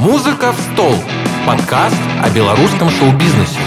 «Музыка в стол» – подкаст о белорусском шоу-бизнесе.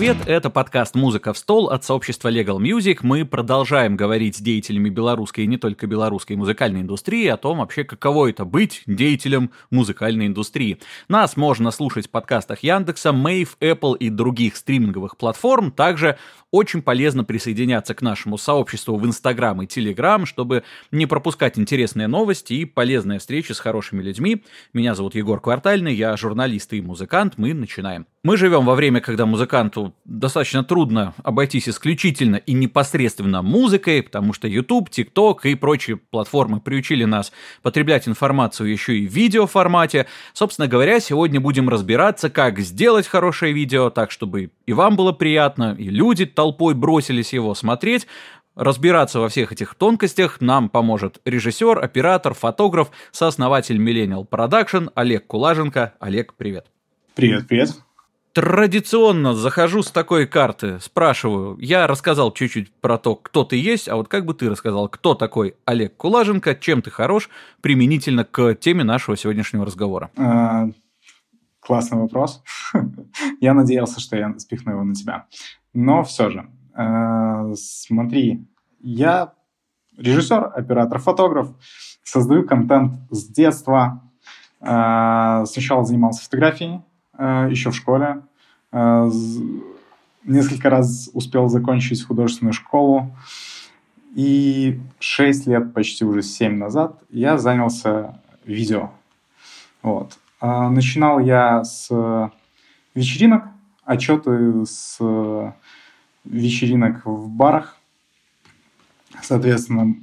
Привет, это подкаст «Музыка в стол» от сообщества Legal Music. Мы продолжаем говорить с деятелями белорусской и не только белорусской музыкальной индустрии о том вообще, каково это быть деятелем музыкальной индустрии. Нас можно слушать в подкастах Яндекса, Мэйв, Apple и других стриминговых платформ. Также очень полезно присоединяться к нашему сообществу в Инстаграм и Телеграм, чтобы не пропускать интересные новости и полезные встречи с хорошими людьми. Меня зовут Егор Квартальный, я журналист и музыкант. Мы начинаем. Мы живем во время, когда музыканту достаточно трудно обойтись исключительно и непосредственно музыкой, потому что YouTube, TikTok и прочие платформы приучили нас потреблять информацию еще и в видеоформате. Собственно говоря, сегодня будем разбираться, как сделать хорошее видео так, чтобы и вам было приятно, и люди толпой бросились его смотреть. Разбираться во всех этих тонкостях нам поможет режиссер, оператор, фотограф, сооснователь Millennial Production Олег Кулаженко. Олег, привет. Привет, привет. Традиционно захожу с такой карты, спрашиваю, я рассказал чуть-чуть про то, кто ты есть, а вот как бы ты рассказал, кто такой Олег Кулаженко, чем ты хорош применительно к теме нашего сегодняшнего разговора? А, классный вопрос. я надеялся, что я спихну его на тебя. Но все же, э, смотри, я режиссер, оператор, фотограф, создаю контент с детства. Э, сначала занимался фотографией еще в школе. Э, несколько раз успел закончить художественную школу. И 6 лет, почти уже 7 назад, я занялся видео. Вот. Э, начинал я с вечеринок, отчеты с вечеринок в барах, соответственно,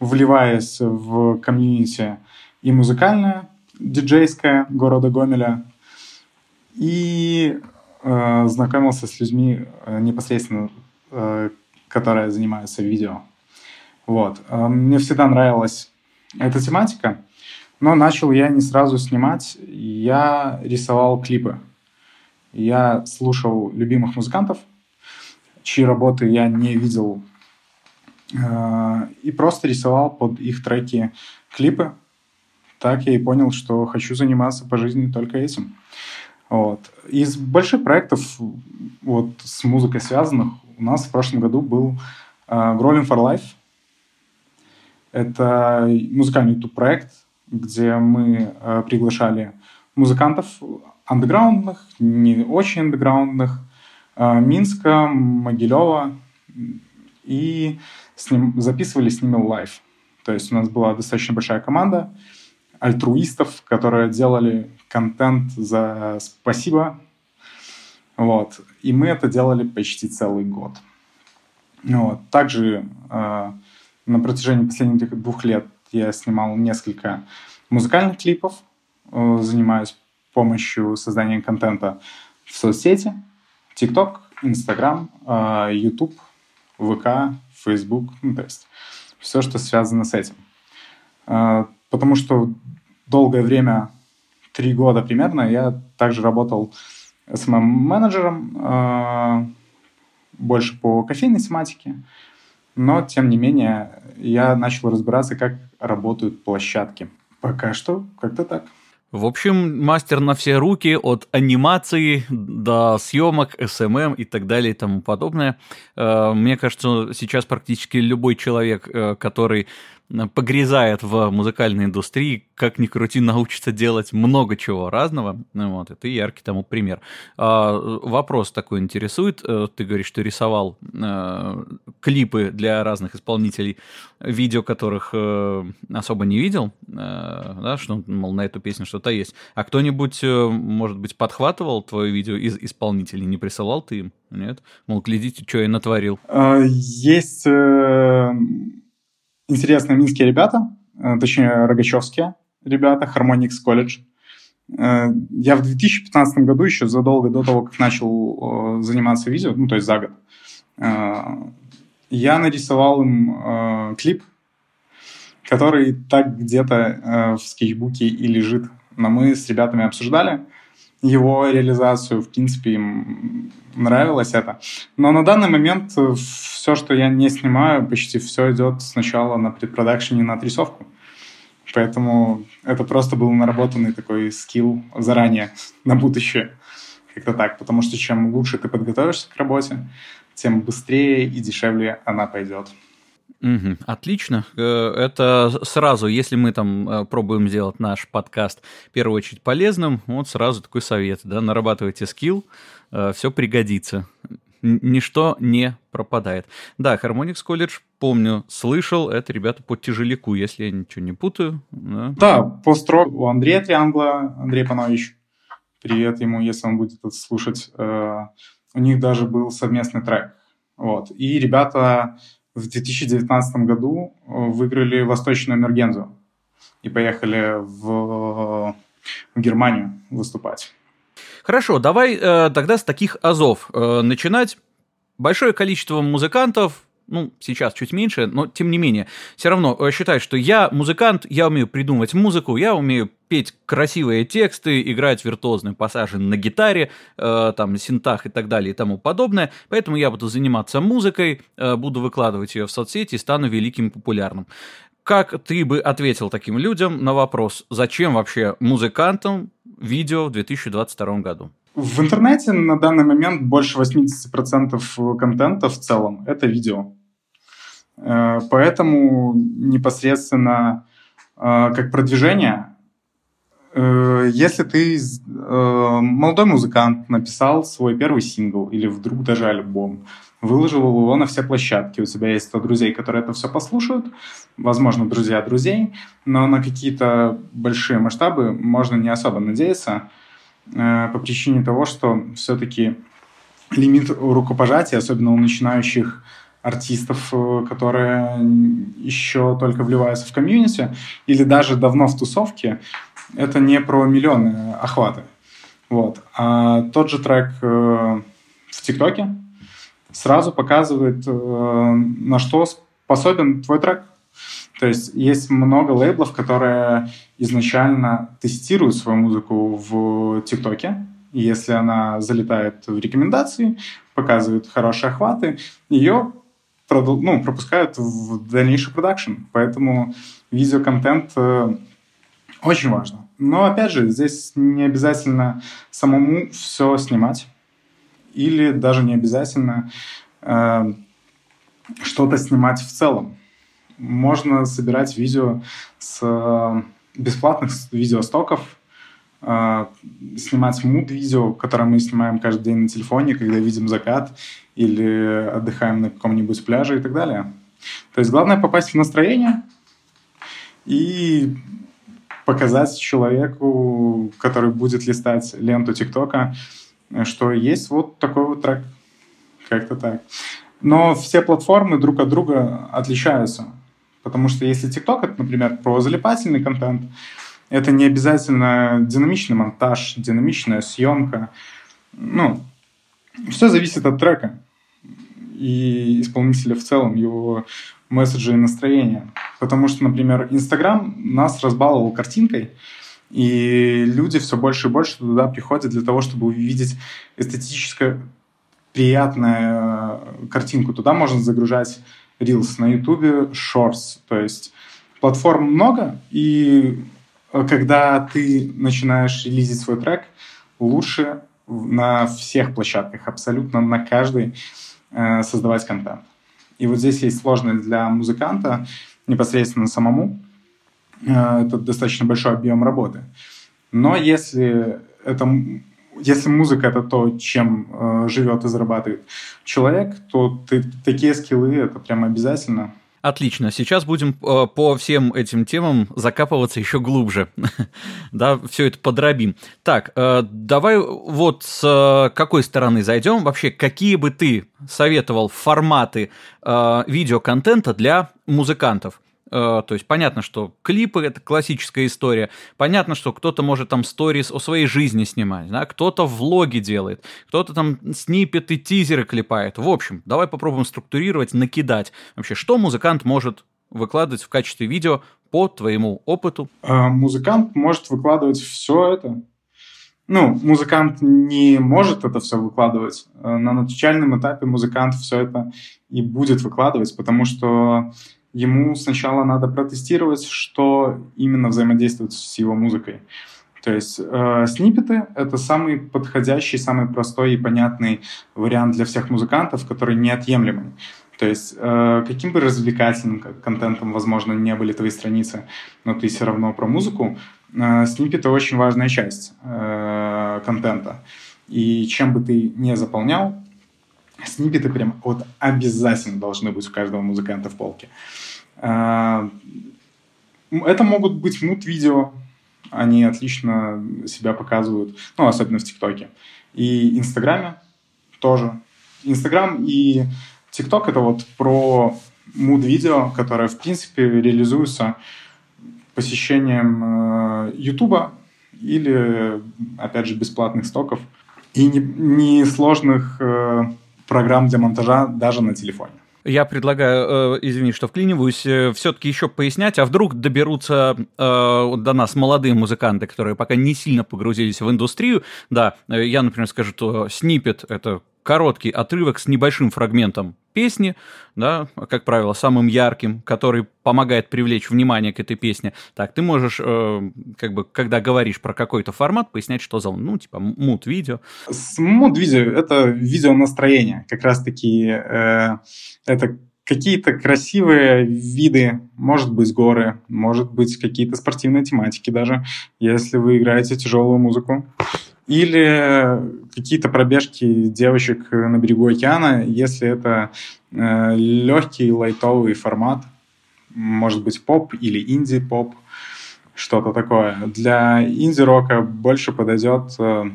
вливаясь в комьюнити и музыкальное, диджейское города Гомеля, и э, знакомился с людьми э, непосредственно, э, которые занимаются видео. Вот. Э, мне всегда нравилась эта тематика, но начал я не сразу снимать, я рисовал клипы. Я слушал любимых музыкантов – чьи работы я не видел, э, и просто рисовал под их треки клипы. Так я и понял, что хочу заниматься по жизни только этим. Вот. Из больших проектов вот, с музыкой связанных у нас в прошлом году был uh, Growling for Life. Это музыкальный YouTube-проект, где мы uh, приглашали музыкантов андеграундных, не очень андеграундных, Э, Минска, Могилева, и с ним, записывали с ними лайв. То есть у нас была достаточно большая команда альтруистов, которые делали контент за спасибо. Вот. И мы это делали почти целый год. Вот. Также э, на протяжении последних двух лет я снимал несколько музыкальных клипов, э, занимаюсь помощью создания контента в соцсети – TikTok, Instagram, а, YouTube, ВК, Facebook, ну, то есть все, что связано с этим. А, потому что долгое время, три года примерно, я также работал SMM-менеджером, а, больше по кофейной тематике, но, тем не менее, я начал разбираться, как работают площадки. Пока что как-то так. В общем, мастер на все руки, от анимации до съемок, эм и так далее и тому подобное. Э, мне кажется, сейчас практически любой человек, э, который погрязает в музыкальной индустрии, как ни крути, научится делать много чего разного. Ну вот, это яркий тому пример. А, вопрос такой интересует. Э, ты говоришь, что рисовал а, клипы для разных исполнителей, видео которых а, особо не видел, а, да, что, мол, на эту песню что-то есть. А кто-нибудь, может быть, подхватывал твое видео из исполнителей, не присылал ты им? Нет? Мол, глядите, что я натворил. Есть интересные минские ребята, э, точнее, рогачевские ребята, Harmonix College. Э, я в 2015 году, еще задолго до того, как начал заниматься видео, ну, то есть за год, э, я нарисовал им клип, который так где-то в скетчбуке и лежит. Но мы с ребятами обсуждали его реализацию, в принципе, им нравилось это. Но на данный момент все, что я не снимаю, почти все идет сначала на предпродакшене, на отрисовку. Поэтому это просто был наработанный такой скилл заранее на будущее. Как-то так. Потому что чем лучше ты подготовишься к работе, тем быстрее и дешевле она пойдет. Угу, отлично. Э, это сразу, если мы там э, пробуем сделать наш подкаст в первую очередь полезным, вот сразу такой совет, да, нарабатывайте скилл, э, все пригодится. Ничто не пропадает. Да, Harmonix College, помню, слышал, это ребята по тяжеляку, если я ничего не путаю. Да, да построк у Андрея Триангла, Андрей Панович, привет ему, если он будет это слушать. У них даже был совместный трек. Вот. И ребята в 2019 году э, выиграли Восточную Эмергензу и поехали в, в Германию выступать. Хорошо, давай э, тогда с таких азов э, начинать. Большое количество музыкантов ну, сейчас чуть меньше, но тем не менее, все равно э, считаю, что я музыкант, я умею придумывать музыку, я умею петь красивые тексты, играть виртуозные пассажи на гитаре, э, там, синтах и так далее и тому подобное, поэтому я буду заниматься музыкой, э, буду выкладывать ее в соцсети и стану великим популярным. Как ты бы ответил таким людям на вопрос, зачем вообще музыкантам видео в 2022 году? В интернете на данный момент больше 80% контента в целом — это видео. Э, поэтому непосредственно э, как продвижение, э, если ты молодой музыкант, написал свой первый сингл или вдруг даже альбом, выложил его на все площадки, у тебя есть 100 друзей, которые это все послушают, возможно, друзья друзей, но на какие-то большие масштабы можно не особо надеяться — Э, по причине того, что все-таки лимит рукопожатия, особенно у начинающих артистов, э, которые еще только вливаются в комьюнити или даже давно в тусовке, это не про миллионы охваты. Вот. А тот же трек э, в ТикТоке сразу показывает, на что способен твой трек. То есть есть много лейблов, которые изначально тестируют свою музыку в ТикТоке. И если она залетает в рекомендации, показывает хорошие охваты, ее ну, пропускают в дальнейший продакшн. Поэтому видеоконтент э, очень важно. Но опять же, здесь не обязательно самому все снимать. Или даже не обязательно э, что-то снимать в целом можно собирать видео с э, бесплатных видеостоков, э, снимать муд-видео, которое мы снимаем каждый день на телефоне, когда видим закат или отдыхаем на каком-нибудь пляже и так далее. То есть главное попасть в настроение и показать человеку, который будет листать ленту ТикТока, что есть вот такой вот трек. Как-то так. Но все платформы друг от друга отличаются. Потому что если TikTok, это, например, про залипательный контент, это не обязательно динамичный монтаж, динамичная съемка. Ну, все зависит от трека и исполнителя в целом, его месседжа и настроения. Потому что, например, Инстаграм нас разбаловал картинкой, и люди все больше и больше туда приходят для того, чтобы увидеть эстетическую приятную картинку. Туда можно загружать Reels, на YouTube Shorts. То есть платформ много, и э, когда ты начинаешь релизить свой трек, лучше на всех площадках, абсолютно на каждой, э, создавать контент. И вот здесь есть сложность для музыканта непосредственно самому. Э, это достаточно большой объем работы. Но если это если музыка это то, чем э, живет и зарабатывает человек, то ты, такие скиллы это прям обязательно. Отлично. Сейчас будем э, по всем этим темам закапываться еще глубже. да, все это подробим. Так, э, давай вот с э, какой стороны зайдем. Вообще, какие бы ты советовал форматы э, видеоконтента для музыкантов? Э, то есть понятно, что клипы — это классическая история. Понятно, что кто-то может там сторис о своей жизни снимать, да? кто-то влоги делает, кто-то там снипеты, тизеры клепает. В общем, давай попробуем структурировать, накидать. Вообще, что музыкант может выкладывать в качестве видео по твоему опыту? А, музыкант может выкладывать все это. Ну, музыкант не может это все выкладывать. Э, на начальном этапе музыкант все это и будет выкладывать, потому что ему сначала надо протестировать, что именно взаимодействует с его музыкой. То есть э, сниппеты — это самый подходящий, самый простой и понятный вариант для всех музыкантов, который неотъемлемый. То есть э, каким бы развлекательным контентом, возможно, не были твои страницы, но ты все равно про музыку, э, сниппеты — очень важная часть э, контента. И чем бы ты не заполнял, сниппеты прям вот обязательно должны быть у каждого музыканта в полке. Э, это могут быть мут-видео, они отлично себя показывают, ну, особенно в ТикТоке. И Инстаграме тоже. Инстаграм и ТикТок — это вот про муд-видео, которое, в принципе, реализуется посещением э, Ютуба или, опять же, бесплатных стоков и несложных не, не э, программ для монтажа даже на телефоне. Я предлагаю, э, извини, что вклиниваюсь, э, все-таки еще пояснять, а вдруг доберутся э, до нас молодые музыканты, которые пока не сильно погрузились в индустрию. Да, э, я, например, скажу, что снипет — это короткий отрывок с небольшим фрагментом песни, да, как правило, самым ярким, который помогает привлечь внимание к этой песне. Так, ты можешь, э, как бы, когда говоришь про какой-то формат, пояснять, что за, ну, типа, мут-видео. Мут-видео — это видео настроение. Как раз-таки э, это какие-то красивые виды, может быть, горы, может быть, какие-то спортивные тематики даже, если вы играете тяжелую музыку. Или какие-то пробежки девочек на берегу океана, если это э, легкий лайтовый формат, может быть поп или инди-поп, что-то такое. Для инди-рока больше подойдет э,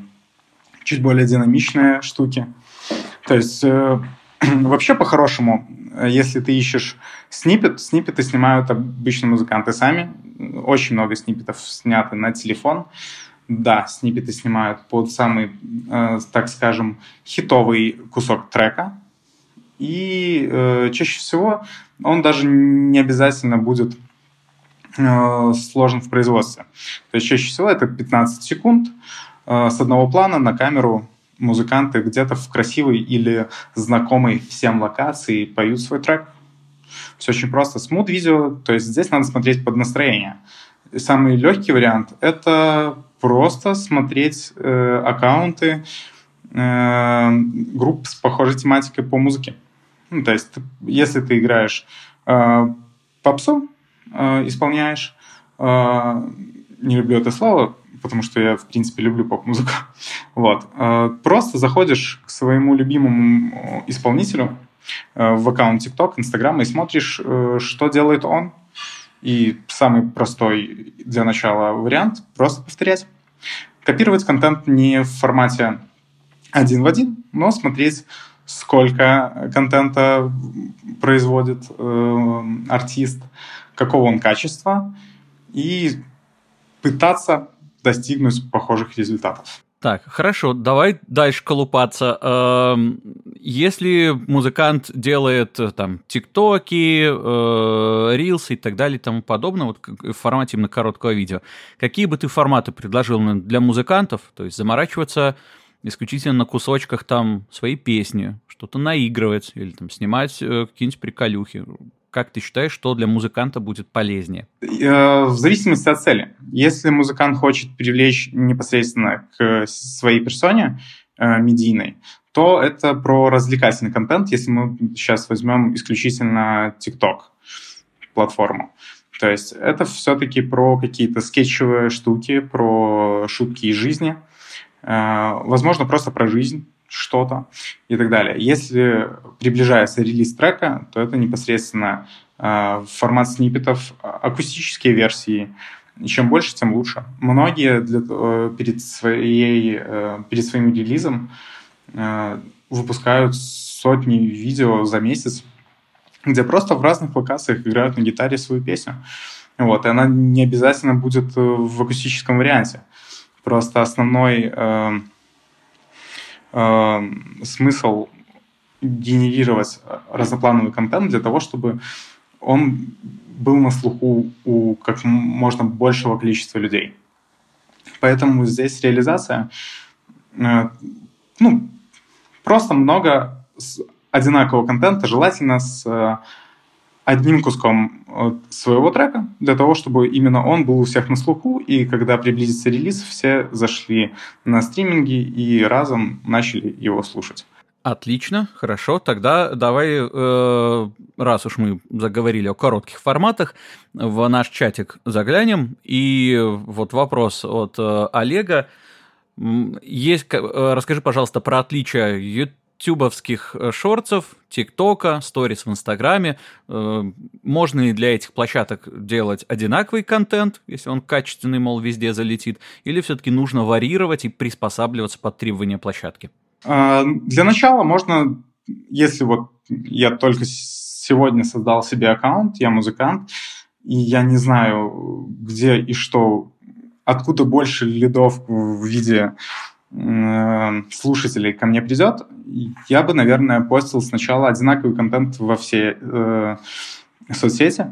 чуть более динамичные штуки. То есть э, вообще по-хорошему, если ты ищешь снипет, снипеты снимают обычно музыканты сами. Очень много снипетов снято на телефон да, сниппеты снимают под самый, э, так скажем, хитовый кусок трека. И э, чаще всего он даже не обязательно будет э, сложен в производстве. То есть чаще всего это 15 секунд э, с одного плана на камеру музыканты где-то в красивой или знакомой всем локации поют свой трек. Все очень просто. Смут видео, то есть здесь надо смотреть под настроение. Самый легкий вариант — это просто смотреть э, аккаунты э, групп с похожей тематикой по музыке. Ну, то есть, если ты играешь э, попсу, э, исполняешь, э, не люблю это слово, потому что я, в принципе, люблю поп-музыку. Вот. Э, просто заходишь к своему любимому исполнителю э, в аккаунт TikTok, Instagram и смотришь, э, что делает он, и самый простой для начала вариант — просто повторять. Копировать контент не в формате один в один, но смотреть, сколько контента производит э, артист, какого он качества, и пытаться достигнуть похожих результатов. Так, хорошо, давай дальше колупаться. Эм, если музыкант делает э, там тиктоки, э, рилсы и так далее и тому подобное, вот в формате именно короткого видео, какие бы ты форматы предложил для музыкантов? То есть заморачиваться исключительно на кусочках там своей песни, что-то наигрывать или там снимать э, какие-нибудь приколюхи. Как ты считаешь, что для музыканта будет полезнее? Э, в зависимости от цели. Если музыкант хочет привлечь непосредственно к своей персоне э, медийной, то это про развлекательный контент, если мы сейчас возьмем исключительно TikTok платформу. То есть это все-таки про какие-то скетчевые штуки, про шутки из жизни, э, возможно, просто про жизнь, что-то и так далее. Если приближается релиз трека, то это непосредственно э, формат сниппетов, акустические версии. чем больше, тем лучше. Многие для, э, перед, своей, э, перед своим релизом э, выпускают сотни видео за месяц, где просто в разных локациях играют на гитаре свою песню. Вот, и она не обязательно будет э, в акустическом варианте. Просто основной э, э, смысл генерировать разноплановый контент для того, чтобы он был на слуху у как можно большего количества людей. Поэтому здесь реализация, э, ну, просто много одинакового контента, желательно с э, одним куском своего трека для того, чтобы именно он был у всех на слуху, и когда приблизится релиз, все зашли на стриминги и разом начали его слушать. Отлично, хорошо. Тогда давай, э, раз уж мы заговорили о коротких форматах, в наш чатик заглянем. И вот вопрос от э, Олега. Есть, э, расскажи, пожалуйста, про отличия ютубовских шорцев, тиктока, сторис в инстаграме. Можно ли для этих площадок делать одинаковый контент, если он качественный, мол, везде залетит, или все-таки нужно варьировать и приспосабливаться под требования площадки? А, для начала можно, если вот я только сегодня создал себе аккаунт, я музыкант, и я не знаю, где и что, откуда больше лидов в виде э, слушателей ко мне придет, я бы, наверное, постил сначала одинаковый контент во все э, соцсети.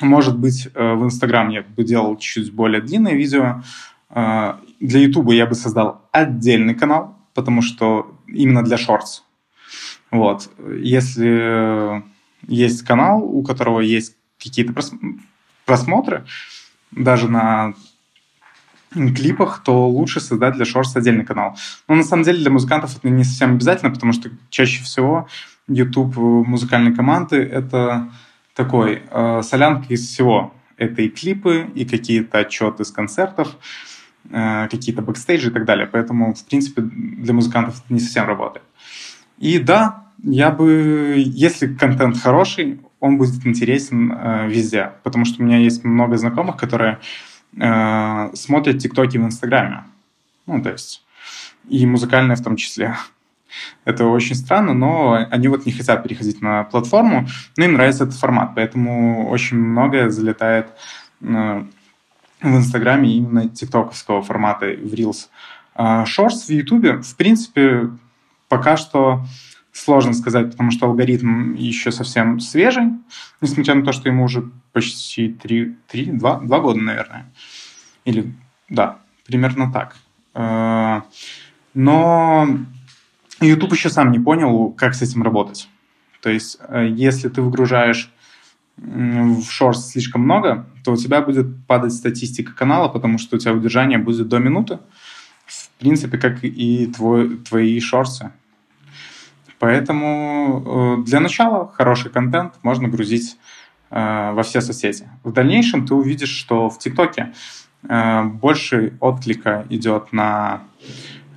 Может быть, э, в Инстаграм я бы делал чуть более длинное видео. Э, для Ютуба я бы создал отдельный канал, потому что именно для шортс. Вот. Если есть канал, у которого есть какие-то просмотры, даже на клипах, то лучше создать для Shorts отдельный канал. Но на самом деле для музыкантов это не совсем обязательно, потому что чаще всего YouTube музыкальной команды — это такой э, солянка из всего. Это и клипы, и какие-то отчеты с концертов, Э, какие-то бэкстейджи и так далее. Поэтому, в принципе, для музыкантов это не совсем работает. И да, я бы, если контент хороший, он будет интересен э, везде, потому что у меня есть много знакомых, которые э, смотрят тиктоки в Инстаграме. Ну, то есть, и музыкальные в том числе. Это очень странно, но они вот не хотят переходить на платформу, но им нравится этот формат, поэтому очень многое залетает э, в Инстаграме именно тиктоковского формата в Reels. Шортс в Ютубе, в принципе, пока что сложно сказать, потому что алгоритм еще совсем свежий, несмотря на то, что ему уже почти 3, 3 2, 2 года, наверное. Или, да, примерно так. А, но YouTube еще сам не понял, как с этим работать. То есть, э, если ты выгружаешь в шорс слишком много, то у тебя будет падать статистика канала, потому что у тебя удержание будет до минуты. В принципе, как и твой, твои шорсы. Поэтому э, для начала хороший контент можно грузить э, во все соцсети. В дальнейшем ты увидишь, что в ТикТоке э, больше отклика идет на,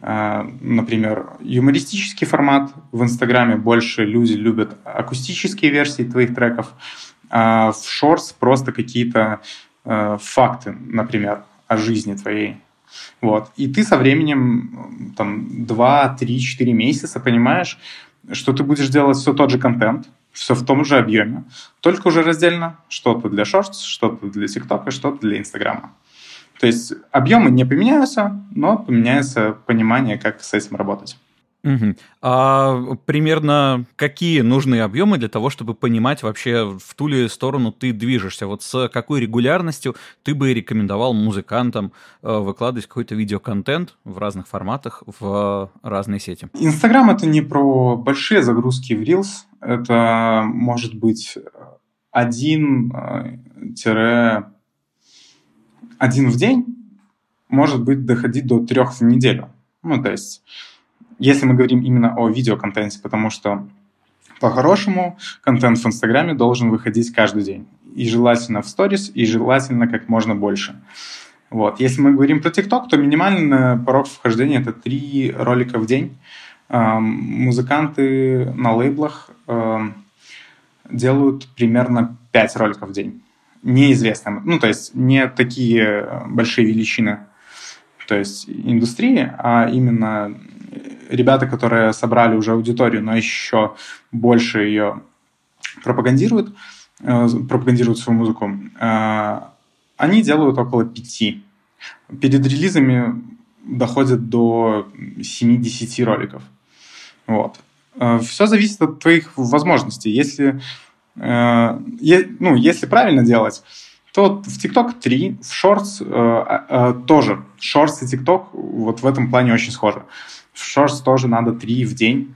например, юмористический формат. В Инстаграме больше люди любят акустические версии твоих треков а в шорс просто какие-то факты, например, о жизни твоей. Вот. И ты со временем, там, 2, 3, 4 месяца понимаешь, что ты будешь делать все тот же контент, все в том же объеме, только уже раздельно. Что-то для шортс, что-то для ТикТока, что-то для Инстаграма. То есть объемы не поменяются, но поменяется понимание, как с этим работать. Угу. А примерно какие нужны объемы для того, чтобы понимать вообще, в ту ли сторону ты движешься? Вот с какой регулярностью ты бы рекомендовал музыкантам э, выкладывать какой-то видеоконтент в разных форматах в разные сети? Инстаграм — это не про большие загрузки в Reels. Это может быть один э, один в день, может быть доходить до трех в неделю. Ну, то есть если мы говорим именно о видеоконтенте, потому что по-хорошему контент в Инстаграме должен выходить каждый день. И желательно в сторис, и желательно как можно больше. Вот. Если мы говорим про ТикТок, то минимальный порог вхождения — это три ролика в день. Эм, музыканты на лейблах эм, делают примерно 5 роликов в день. Неизвестным. Ну, то есть не такие большие величины то есть индустрии, а именно ребята, которые собрали уже аудиторию, но еще больше ее пропагандируют, э, пропагандируют свою музыку, э, они делают около пяти. Перед релизами доходят до 7-10 роликов. Вот. Э, Все зависит от твоих возможностей. Если, ну, если правильно делать, то в TikTok 3, в Shorts тоже. Shorts и TikTok вот в этом плане очень схожи. Шорс тоже надо 3 в день.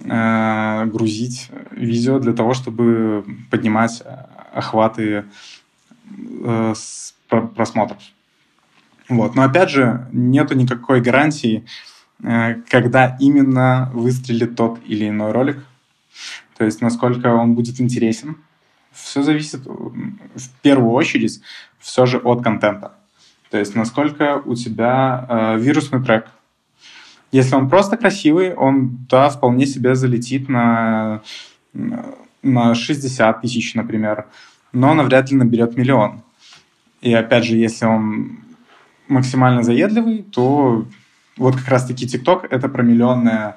э, грузить видео для того, чтобы поднимать охваты э, просмотров. Вот. Но опять же, нету никакой гарантии, э, когда именно выстрелит тот или иной ролик. То есть, насколько он будет интересен. Все зависит в первую очередь все же от контента. То есть, насколько у тебя э, вирусный трек. Если он просто красивый, он, да, вполне себе залетит на, на 60 тысяч, например, но навряд ли наберет миллион. И опять же, если он максимально заедливый, то вот как раз-таки TikTok — это про миллионное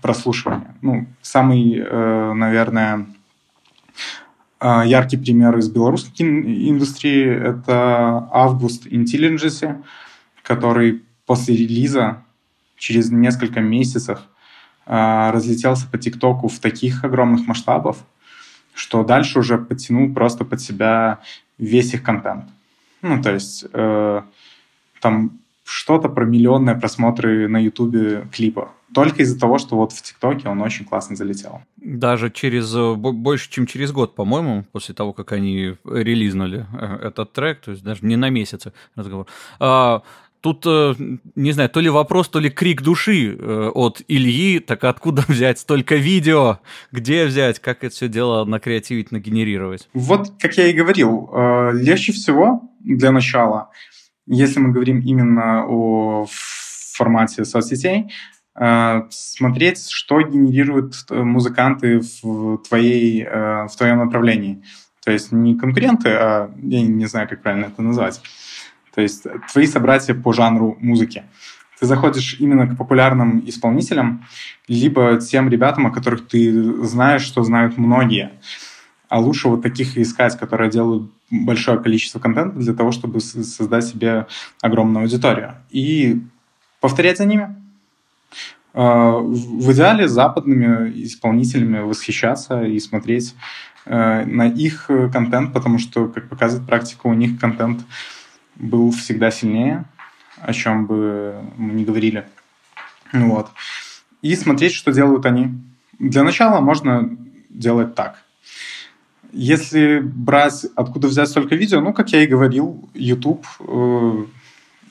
прослушивание. Ну, самый, э, наверное, э, яркий пример из белорусской индустрии — это Август Intelligence, который после релиза через несколько месяцев э, разлетелся по ТикТоку в таких огромных масштабах, что дальше уже подтянул просто под себя весь их контент. Ну, то есть э, там что-то про миллионные просмотры на Ютубе клипа. Только из-за того, что вот в ТикТоке он очень классно залетел. Даже через э, больше, чем через год, по-моему, после того, как они релизнули э, этот трек, то есть даже не на месяц разговор. А, Тут, э, не знаю, то ли вопрос, то ли крик души от Ильи, так откуда взять столько видео, где взять, как это все дело накреативить, нагенерировать? Вот, как я и говорил, легче всего для начала – если мы говорим именно о формате соцсетей, э, смотреть, что генерируют э, музыканты в, твоей, э, в твоем направлении. То есть не конкуренты, а я не знаю, как правильно это назвать. То есть твои собратья по жанру музыки. Ты заходишь именно к популярным исполнителям, либо тем ребятам, о которых ты знаешь, что знают многие. А лучше вот таких искать, которые делают большое количество контента для того, чтобы создать себе огромную аудиторию. И повторять за ними. А, в идеале западными исполнителями восхищаться и смотреть э, на их контент, потому что, как показывает практика, у них контент был всегда сильнее, о чем бы мы ни говорили. Вот. И смотреть, что делают они. Для начала можно делать так. Если брать, откуда взять столько видео, ну, как я и говорил, YouTube э,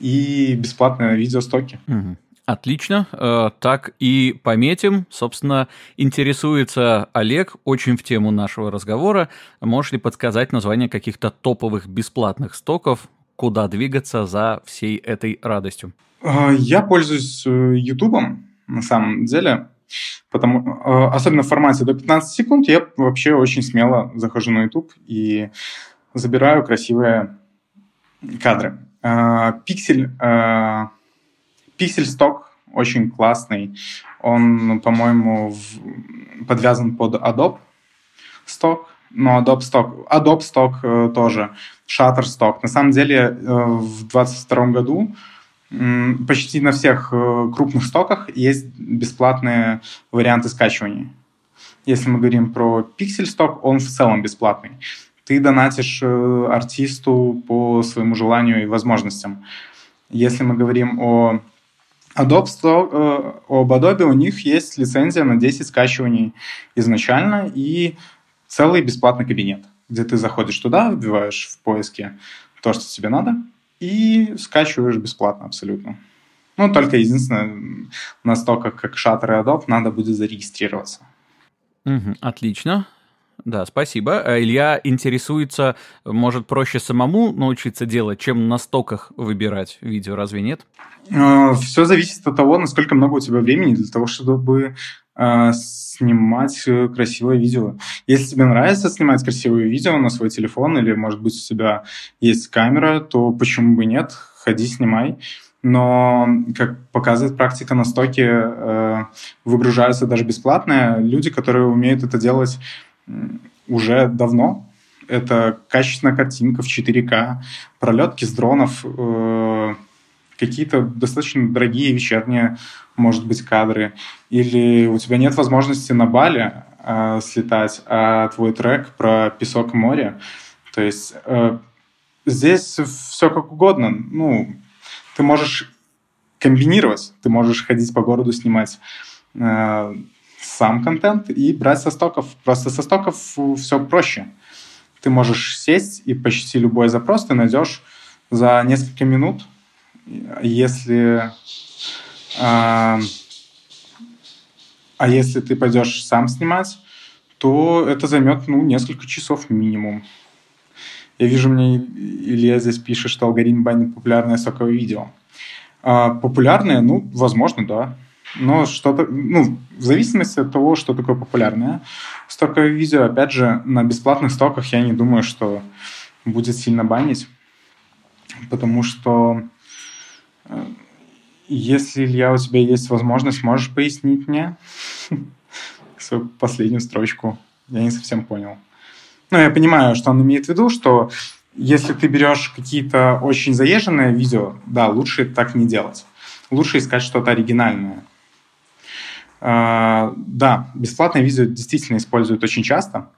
и бесплатные видеостоки. Угу. Отлично. Э, так и пометим. Собственно, интересуется Олег очень в тему нашего разговора. Можешь ли подсказать название каких-то топовых бесплатных стоков, куда двигаться за всей этой радостью? Э, я пользуюсь YouTube на самом деле. Потому, э, особенно в формате до 15 секунд я вообще очень смело захожу на YouTube и забираю красивые кадры. Э, пиксель, э, пиксель сток очень классный. Он, по-моему, подвязан под Adobe сток, но Adobe Stock, Adobe Stock тоже, Shutterstock. На самом деле в 2022 году почти на всех э, крупных стоках есть бесплатные варианты скачивания. Если мы говорим про Pixel сток, он в целом бесплатный. Ты донатишь э, артисту по своему желанию и возможностям. Если мы говорим о Adobe, Stock, э, об Adobe, у них есть лицензия на 10 скачиваний изначально и целый бесплатный кабинет, где ты заходишь туда, вбиваешь в поиске то, что тебе надо, и скачиваешь бесплатно абсолютно. Ну, только единственное, настолько как Shutter и Adobe, надо будет зарегистрироваться. Угу, отлично. Да, спасибо. А Илья интересуется, может проще самому научиться делать, чем на стоках выбирать видео, разве нет? А, Все зависит от того, насколько много у тебя времени для того, чтобы снимать э, красивое видео. Если тебе нравится снимать красивые видео на свой телефон или, может быть, у тебя есть камера, то почему бы нет? Ходи, снимай. Но, как показывает практика на стоке, э, выгружаются даже бесплатные люди, которые умеют это делать уже давно. Это качественная картинка в 4К, пролетки с дронов, э, какие-то достаточно дорогие вечерние, может быть, кадры, или у тебя нет возможности на Бали э, слетать, а твой трек про песок и море. То есть э, здесь все как угодно. Ну, ты можешь комбинировать, ты можешь ходить по городу, снимать э, сам контент и брать со стоков. Просто со стоков все проще. Ты можешь сесть и почти любой запрос ты найдешь за несколько минут. Если а, а если ты пойдешь сам снимать, то это займет ну, несколько часов минимум. Я вижу, мне Илья здесь пишет, что алгоритм банит популярное соковое видео. А, популярное, ну, возможно, да. Но что-то, ну, в зависимости от того, что такое популярное. Стоковое видео, опять же, на бесплатных стоках я не думаю, что будет сильно банить. Потому что если, Илья, у тебя есть возможность, можешь пояснить мне свою последнюю строчку? Я не совсем понял. Ну, я понимаю, что он имеет в виду, что если ты берешь какие-то очень заезженные видео, да, лучше так не делать. Лучше искать что-то оригинальное. Uh, да, бесплатные видео действительно используют очень часто,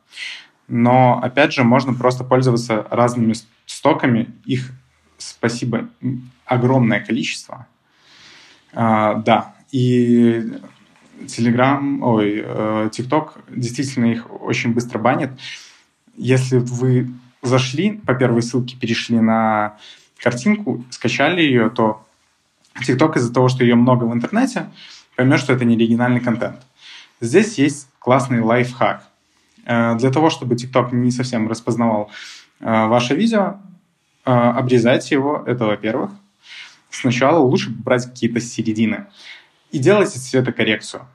но, опять же, можно просто пользоваться разными стоками. Их, спасибо, огромное количество. Uh, да, и Telegram, ой, э, TikTok действительно их очень быстро банит. Если вы зашли по первой ссылке, перешли на картинку, скачали ее, то TikTok из-за того, что ее много в интернете, поймет, что это не оригинальный контент. Здесь есть классный лайфхак. Э, для того, чтобы TikTok не совсем распознавал э, ваше видео, обрезайте его, это во-первых. Сначала лучше брать какие-то середины и делайте цветокоррекцию.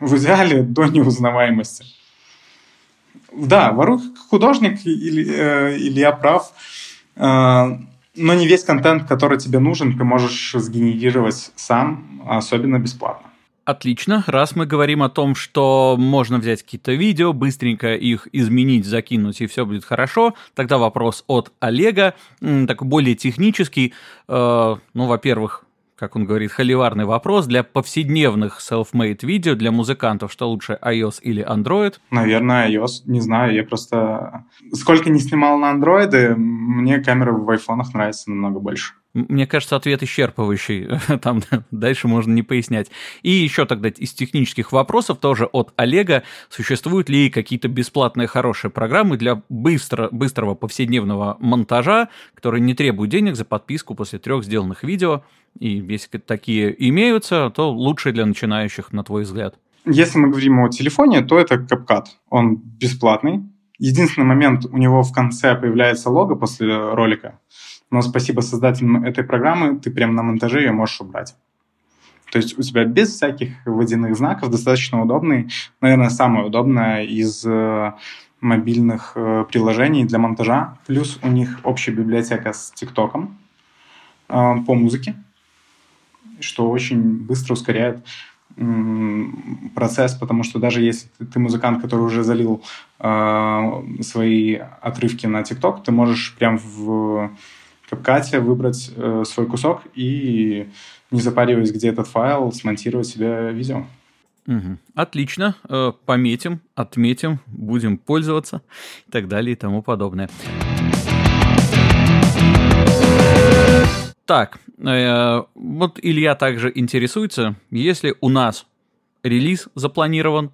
В идеале до неузнаваемости. Да, воруй художник, или, э, я прав, э, но не весь контент, который тебе нужен, ты можешь сгенерировать сам, особенно бесплатно. Отлично. Раз мы говорим о том, что можно взять какие-то видео, быстренько их изменить, закинуть, и все будет хорошо, тогда вопрос от Олега, такой более технический. Э, ну, во-первых, как он говорит, холиварный вопрос для повседневных self-made видео для музыкантов, что лучше, iOS или Android? Наверное, iOS, не знаю, я просто... Сколько не снимал на андроиды, мне камеры в айфонах нравятся намного больше. Мне кажется, ответ исчерпывающий. Там дальше можно не пояснять. И еще тогда из технических вопросов тоже от Олега. Существуют ли какие-то бесплатные хорошие программы для быстро, быстрого повседневного монтажа, которые не требуют денег за подписку после трех сделанных видео? И если такие имеются, то лучшие для начинающих, на твой взгляд? Если мы говорим о телефоне, то это CapCut. Он бесплатный. Единственный момент, у него в конце появляется лого после ролика – но спасибо создателям этой программы, ты прямо на монтаже ее можешь убрать. То есть у тебя без всяких водяных знаков достаточно удобный, наверное, самое удобное из э, мобильных э, приложений для монтажа. Плюс у них общая библиотека с ТикТоком э, по музыке, что очень быстро ускоряет процесс, потому что даже если ты, музыкант, который уже залил свои отрывки на ТикТок, ты можешь прям в Катя выбрать э, свой кусок и, не запариваясь, где этот файл, смонтировать себе видео. Угу. Отлично. Э, пометим, отметим, будем пользоваться и так далее и тому подобное. Так, э, вот Илья также интересуется, если у нас релиз запланирован,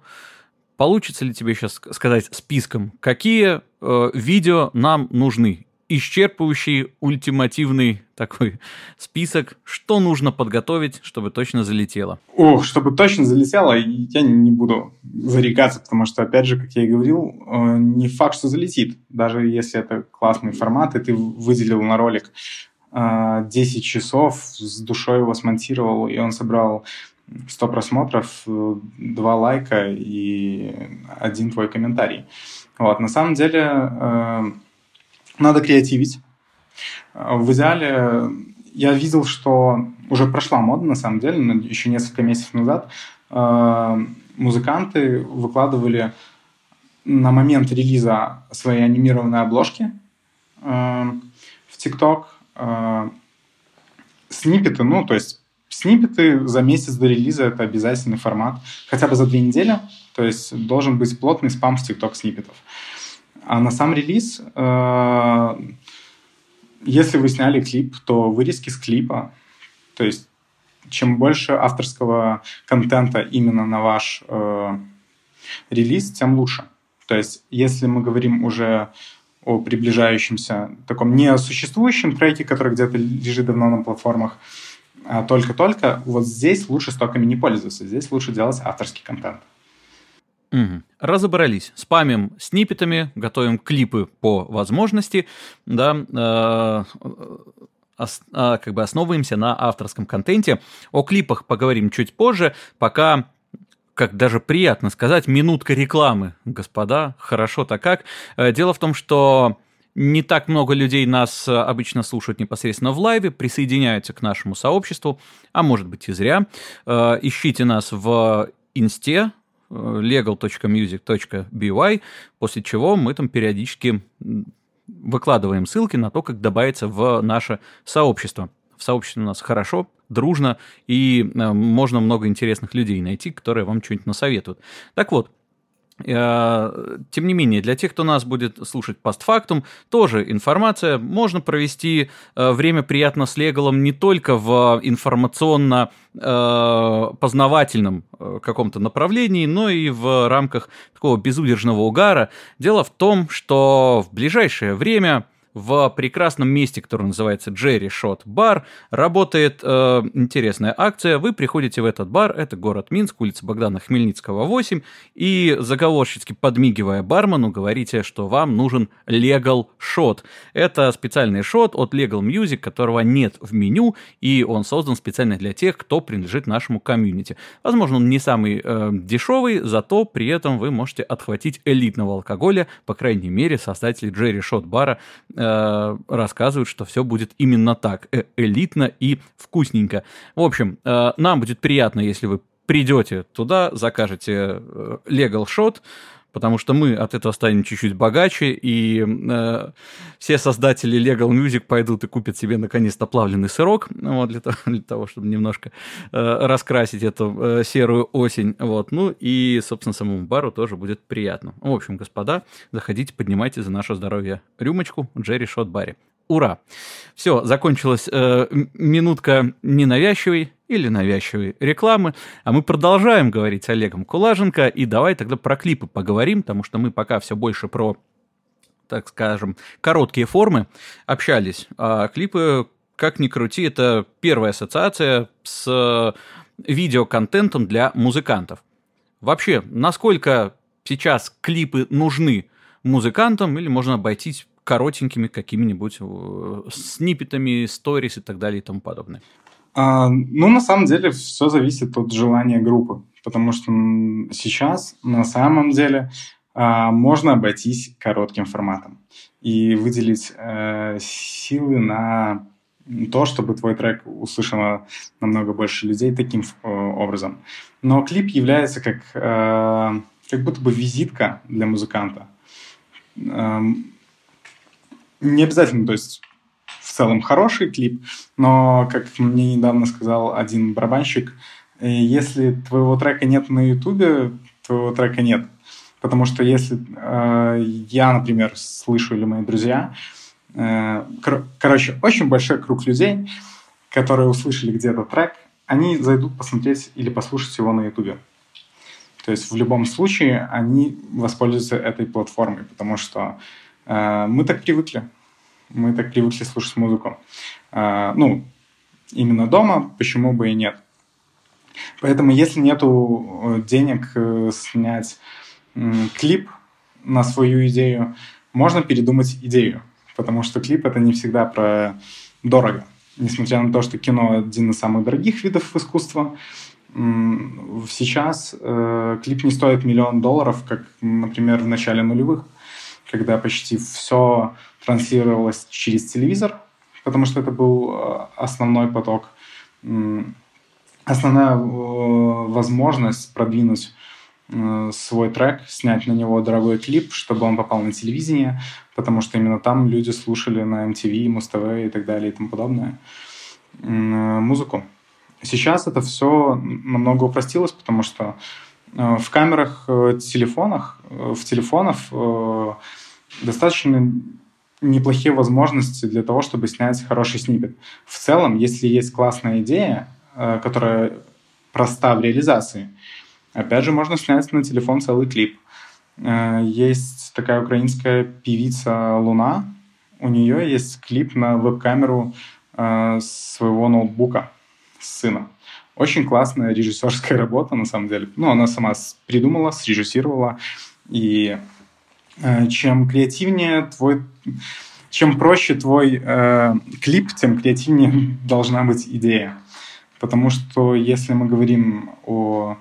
получится ли тебе сейчас сказать списком, какие э, видео нам нужны исчерпывающий, ультимативный такой список, что нужно подготовить, чтобы точно залетело? Ох, чтобы точно залетело, я не буду зарекаться, потому что, опять же, как я и говорил, э, не факт, что залетит. Даже если это классный формат, и ты выделил на ролик 10 э, часов, с душой его смонтировал, и он собрал 100 просмотров, 2 лайка и один твой комментарий. Вот, на самом деле э, надо креативить. В идеале я видел, что уже прошла мода, на самом деле, еще несколько месяцев назад э, музыканты выкладывали на момент релиза свои анимированные обложки э, в ТикТок. Э, снипеты, ну, то есть снипеты за месяц до релиза это обязательный формат, хотя бы за две недели, то есть должен быть плотный спам с ТикТок снипетов. А на сам релиз, э, если вы сняли клип, то вырезки с клипа, то есть чем больше авторского контента именно на ваш э, релиз, тем лучше. То есть, если мы говорим уже о приближающемся таком несуществующем треке, который где-то лежит давно на платформах, а только-только, вот здесь лучше стоками не пользоваться, здесь лучше делать авторский контент. Угу. Разобрались. Спамим сниппетами, готовим клипы по возможности, да, э, ос, э, как бы основываемся на авторском контенте. О клипах поговорим чуть позже, пока как даже приятно сказать, минутка рекламы, господа, хорошо-то как. Э, дело в том, что не так много людей нас э, обычно слушают непосредственно в лайве, присоединяются к нашему сообществу, а может быть и зря. Э, ищите нас в инсте legal.music.by, после чего мы там периодически выкладываем ссылки на то, как добавиться в наше сообщество. В сообществе у нас хорошо, дружно, и э, можно много интересных людей найти, которые вам что-нибудь насоветуют. Так вот, тем не менее, для тех, кто нас будет слушать постфактум, тоже информация. Можно провести э, время приятно с Леголом не только в информационно-познавательном каком-то направлении, но и в рамках такого безудержного угара. Дело в том, что в ближайшее время в прекрасном месте, которое называется Джерри Шот Бар, работает э, интересная акция. Вы приходите в этот бар, это город Минск, улица Богдана Хмельницкого, 8, и заговорщицки подмигивая бармену, говорите, что вам нужен Legal Shot. Это специальный шот от Legal Music, которого нет в меню, и он создан специально для тех, кто принадлежит нашему комьюнити. Возможно, он не самый э, дешевый, зато при этом вы можете отхватить элитного алкоголя, по крайней мере, создатели Джерри Шот Бара э, Э, рассказывают, что все будет именно так, э элитно и вкусненько. В общем, э, нам будет приятно, если вы придете туда, закажете э, Legal Shot, потому что мы от этого станем чуть-чуть богаче, и э, все создатели Legal Music пойдут и купят себе наконец-то плавленый сырок, вот, для, того, для того, чтобы немножко э, раскрасить эту э, серую осень. Вот. Ну и, собственно, самому бару тоже будет приятно. В общем, господа, заходите, поднимайте за наше здоровье рюмочку Джерри Шот Барри. Ура! Все, закончилась э, минутка ненавязчивой или навязчивой рекламы, а мы продолжаем говорить с Олегом Кулаженко, и давай тогда про клипы поговорим, потому что мы пока все больше про, так скажем, короткие формы общались, а клипы, как ни крути, это первая ассоциация с видеоконтентом для музыкантов. Вообще, насколько сейчас клипы нужны музыкантам, или можно обойтись коротенькими какими-нибудь э, сниппетами, сторис и так далее и тому подобное? А, ну, на самом деле, все зависит от желания группы, потому что сейчас на самом деле а, можно обойтись коротким форматом и выделить э, силы на то, чтобы твой трек услышало намного больше людей таким э, образом. Но клип является как, э, как будто бы визитка для музыканта. Не обязательно, то есть в целом хороший клип, но, как мне недавно сказал один барабанщик, э, если твоего трека нет на Ютубе, твоего трека нет. Потому что если э, я, например, слышу или мои друзья, э, кор- короче, очень большой круг людей, которые услышали где-то трек, они зайдут посмотреть или послушать его на Ютубе. То есть в любом случае они воспользуются этой платформой, потому что мы так привыкли. Мы так привыкли слушать музыку. Э, ну, именно дома, почему бы и нет. Поэтому, если нету э, денег снять клип на свою идею, можно передумать идею, потому что клип это не всегда про дорого. Несмотря на то, что кино один из самых дорогих видов искусства, сейчас клип не стоит миллион долларов, как, например, в начале нулевых когда почти все транслировалось через телевизор, потому что это был э, основной поток, основная э, возможность продвинуть э, свой трек, снять на него дорогой клип, чтобы он попал на телевидение, потому что именно там люди слушали на MTV, Муз-ТВ и так далее и тому подобное музыку. Сейчас это все намного упростилось, потому что в камерах э, телефонах, э, в телефонах достаточно неплохие возможности для того, чтобы снять хороший снипет. В целом, если есть классная идея, которая проста в реализации, Опять же, можно снять на телефон целый клип. Э, есть такая украинская певица Луна. У нее есть клип на веб-камеру э, своего ноутбука сына. Очень классная режиссерская работа, на самом деле. Ну, она сама придумала, срежиссировала. И э, чем креативнее твой... Чем проще твой э, клип, тем креативнее должна быть идея. Потому что если мы говорим о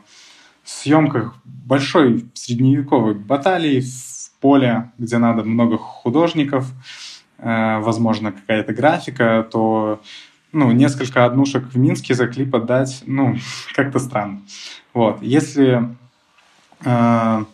съемках большой средневековой баталии в поле, где надо много художников, э, возможно, какая-то графика, то ну, несколько однушек в Минске за клип отдать, ну, как-то странно. Вот. Если, э,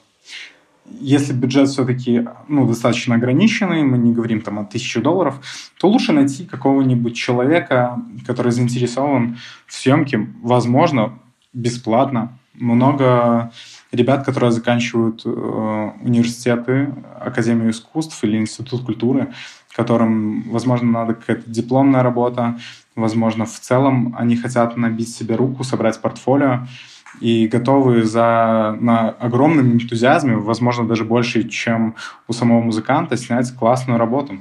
если бюджет все-таки ну, достаточно ограниченный, мы не говорим там о тысяче долларов, то лучше найти какого-нибудь человека, который заинтересован в съемке, возможно, бесплатно. Много ребят, которые заканчивают э, университеты, Академию искусств или Институт культуры, которым, возможно, надо какая-то дипломная работа, возможно, в целом они хотят набить себе руку, собрать портфолио и готовы за, на огромном энтузиазме, возможно, даже больше, чем у самого музыканта, снять классную работу.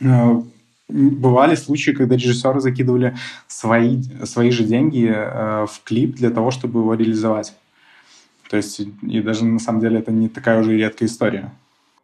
Э, бывали случаи, когда режиссеры закидывали свои, свои же деньги э, в клип для того, чтобы его реализовать. То есть, и даже на самом деле это не такая уже редкая история.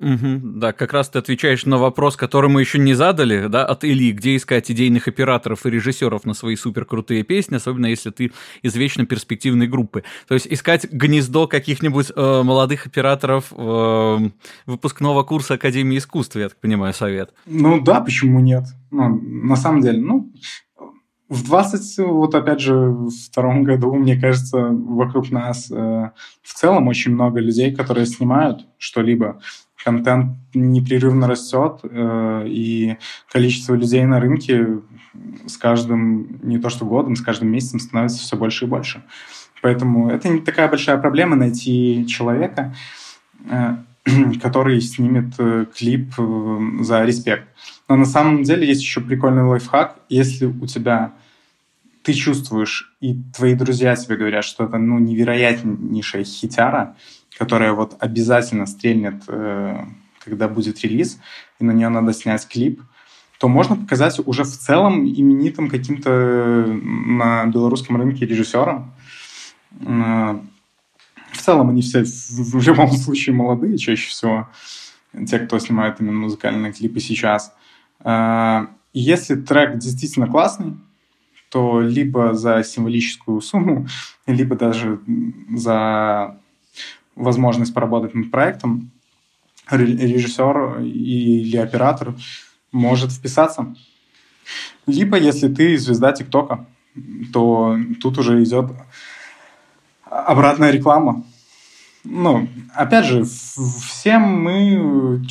Угу, да, как раз ты отвечаешь на вопрос, который мы еще не задали, да, от Ильи, где искать идейных операторов и режиссеров на свои суперкрутые песни, особенно если ты из вечно перспективной группы. То есть искать гнездо каких-нибудь э, молодых операторов э, выпускного курса Академии искусств, я так понимаю, совет. Ну да, почему нет? Ну, на самом деле, ну, в 20, вот опять же, втором году, мне кажется, вокруг нас э, в целом очень много людей, которые снимают что-либо контент непрерывно растет, э, и количество людей на рынке с каждым, не то что годом, с каждым месяцем становится все больше и больше. Поэтому это не такая большая проблема найти человека, э, который снимет э, клип за респект. Но на самом деле есть еще прикольный лайфхак. Если у тебя ты чувствуешь, и твои друзья тебе говорят, что это ну, невероятнейшая хитяра, которая вот обязательно стрельнет, э, когда будет релиз, и на нее надо снять клип, то можно показать уже в целом именитым каким-то на белорусском рынке режиссером. Э, в целом они все в любом случае молодые чаще всего, те, кто снимает именно музыкальные клипы сейчас. Э, если трек действительно классный, то либо за символическую сумму, либо даже за возможность поработать над проектом, режиссер или оператор может вписаться. Либо, если ты звезда ТикТока, то тут уже идет обратная реклама. Ну, опять же, всем мы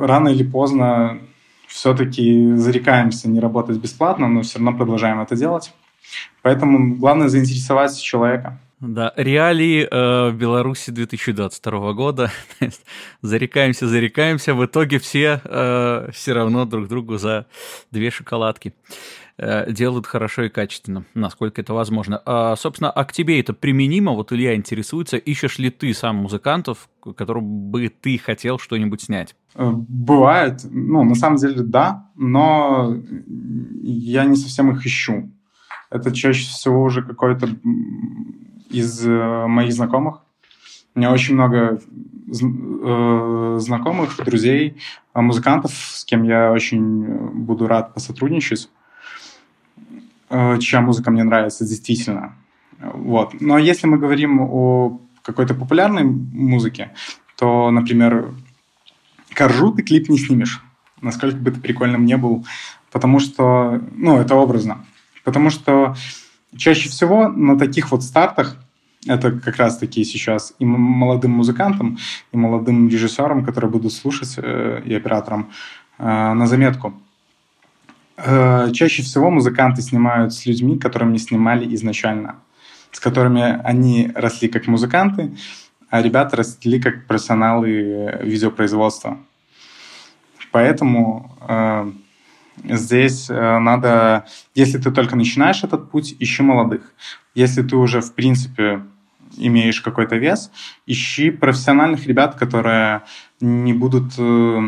рано или поздно все-таки зарекаемся не работать бесплатно, но все равно продолжаем это делать. Поэтому главное заинтересовать человека. Да, реалии э, Беларуси 2022 года. зарекаемся, зарекаемся. В итоге все э, все равно друг другу за две шоколадки э, делают хорошо и качественно, насколько это возможно. А, собственно, а к тебе это применимо? Вот Илья интересуется, ищешь ли ты сам музыкантов, которым бы ты хотел что-нибудь снять? Э, бывает. Ну, на самом деле, да, но я не совсем их ищу. Это чаще всего уже какой-то из э, моих знакомых. У меня очень много э, знакомых, друзей, э, музыкантов, с кем я очень буду рад посотрудничать, чья музыка мне нравится действительно. Вот. Но если мы говорим о какой-то популярной музыке, то, например, Коржу ты клип не снимешь, насколько бы ты прикольным не был, потому что, ну, это образно. Потому что чаще всего на таких вот стартах это как раз-таки сейчас и молодым музыкантам, и молодым режиссерам, которые будут слушать, э, и операторам, э, на заметку. Э, чаще всего музыканты снимают с людьми, которыми не снимали изначально, с которыми они росли как музыканты, а ребята росли как профессионалы видеопроизводства. Поэтому Здесь э, надо, если ты только начинаешь этот путь, ищи молодых. Если ты уже, в принципе, имеешь какой-то вес, ищи профессиональных ребят, которые не будут э,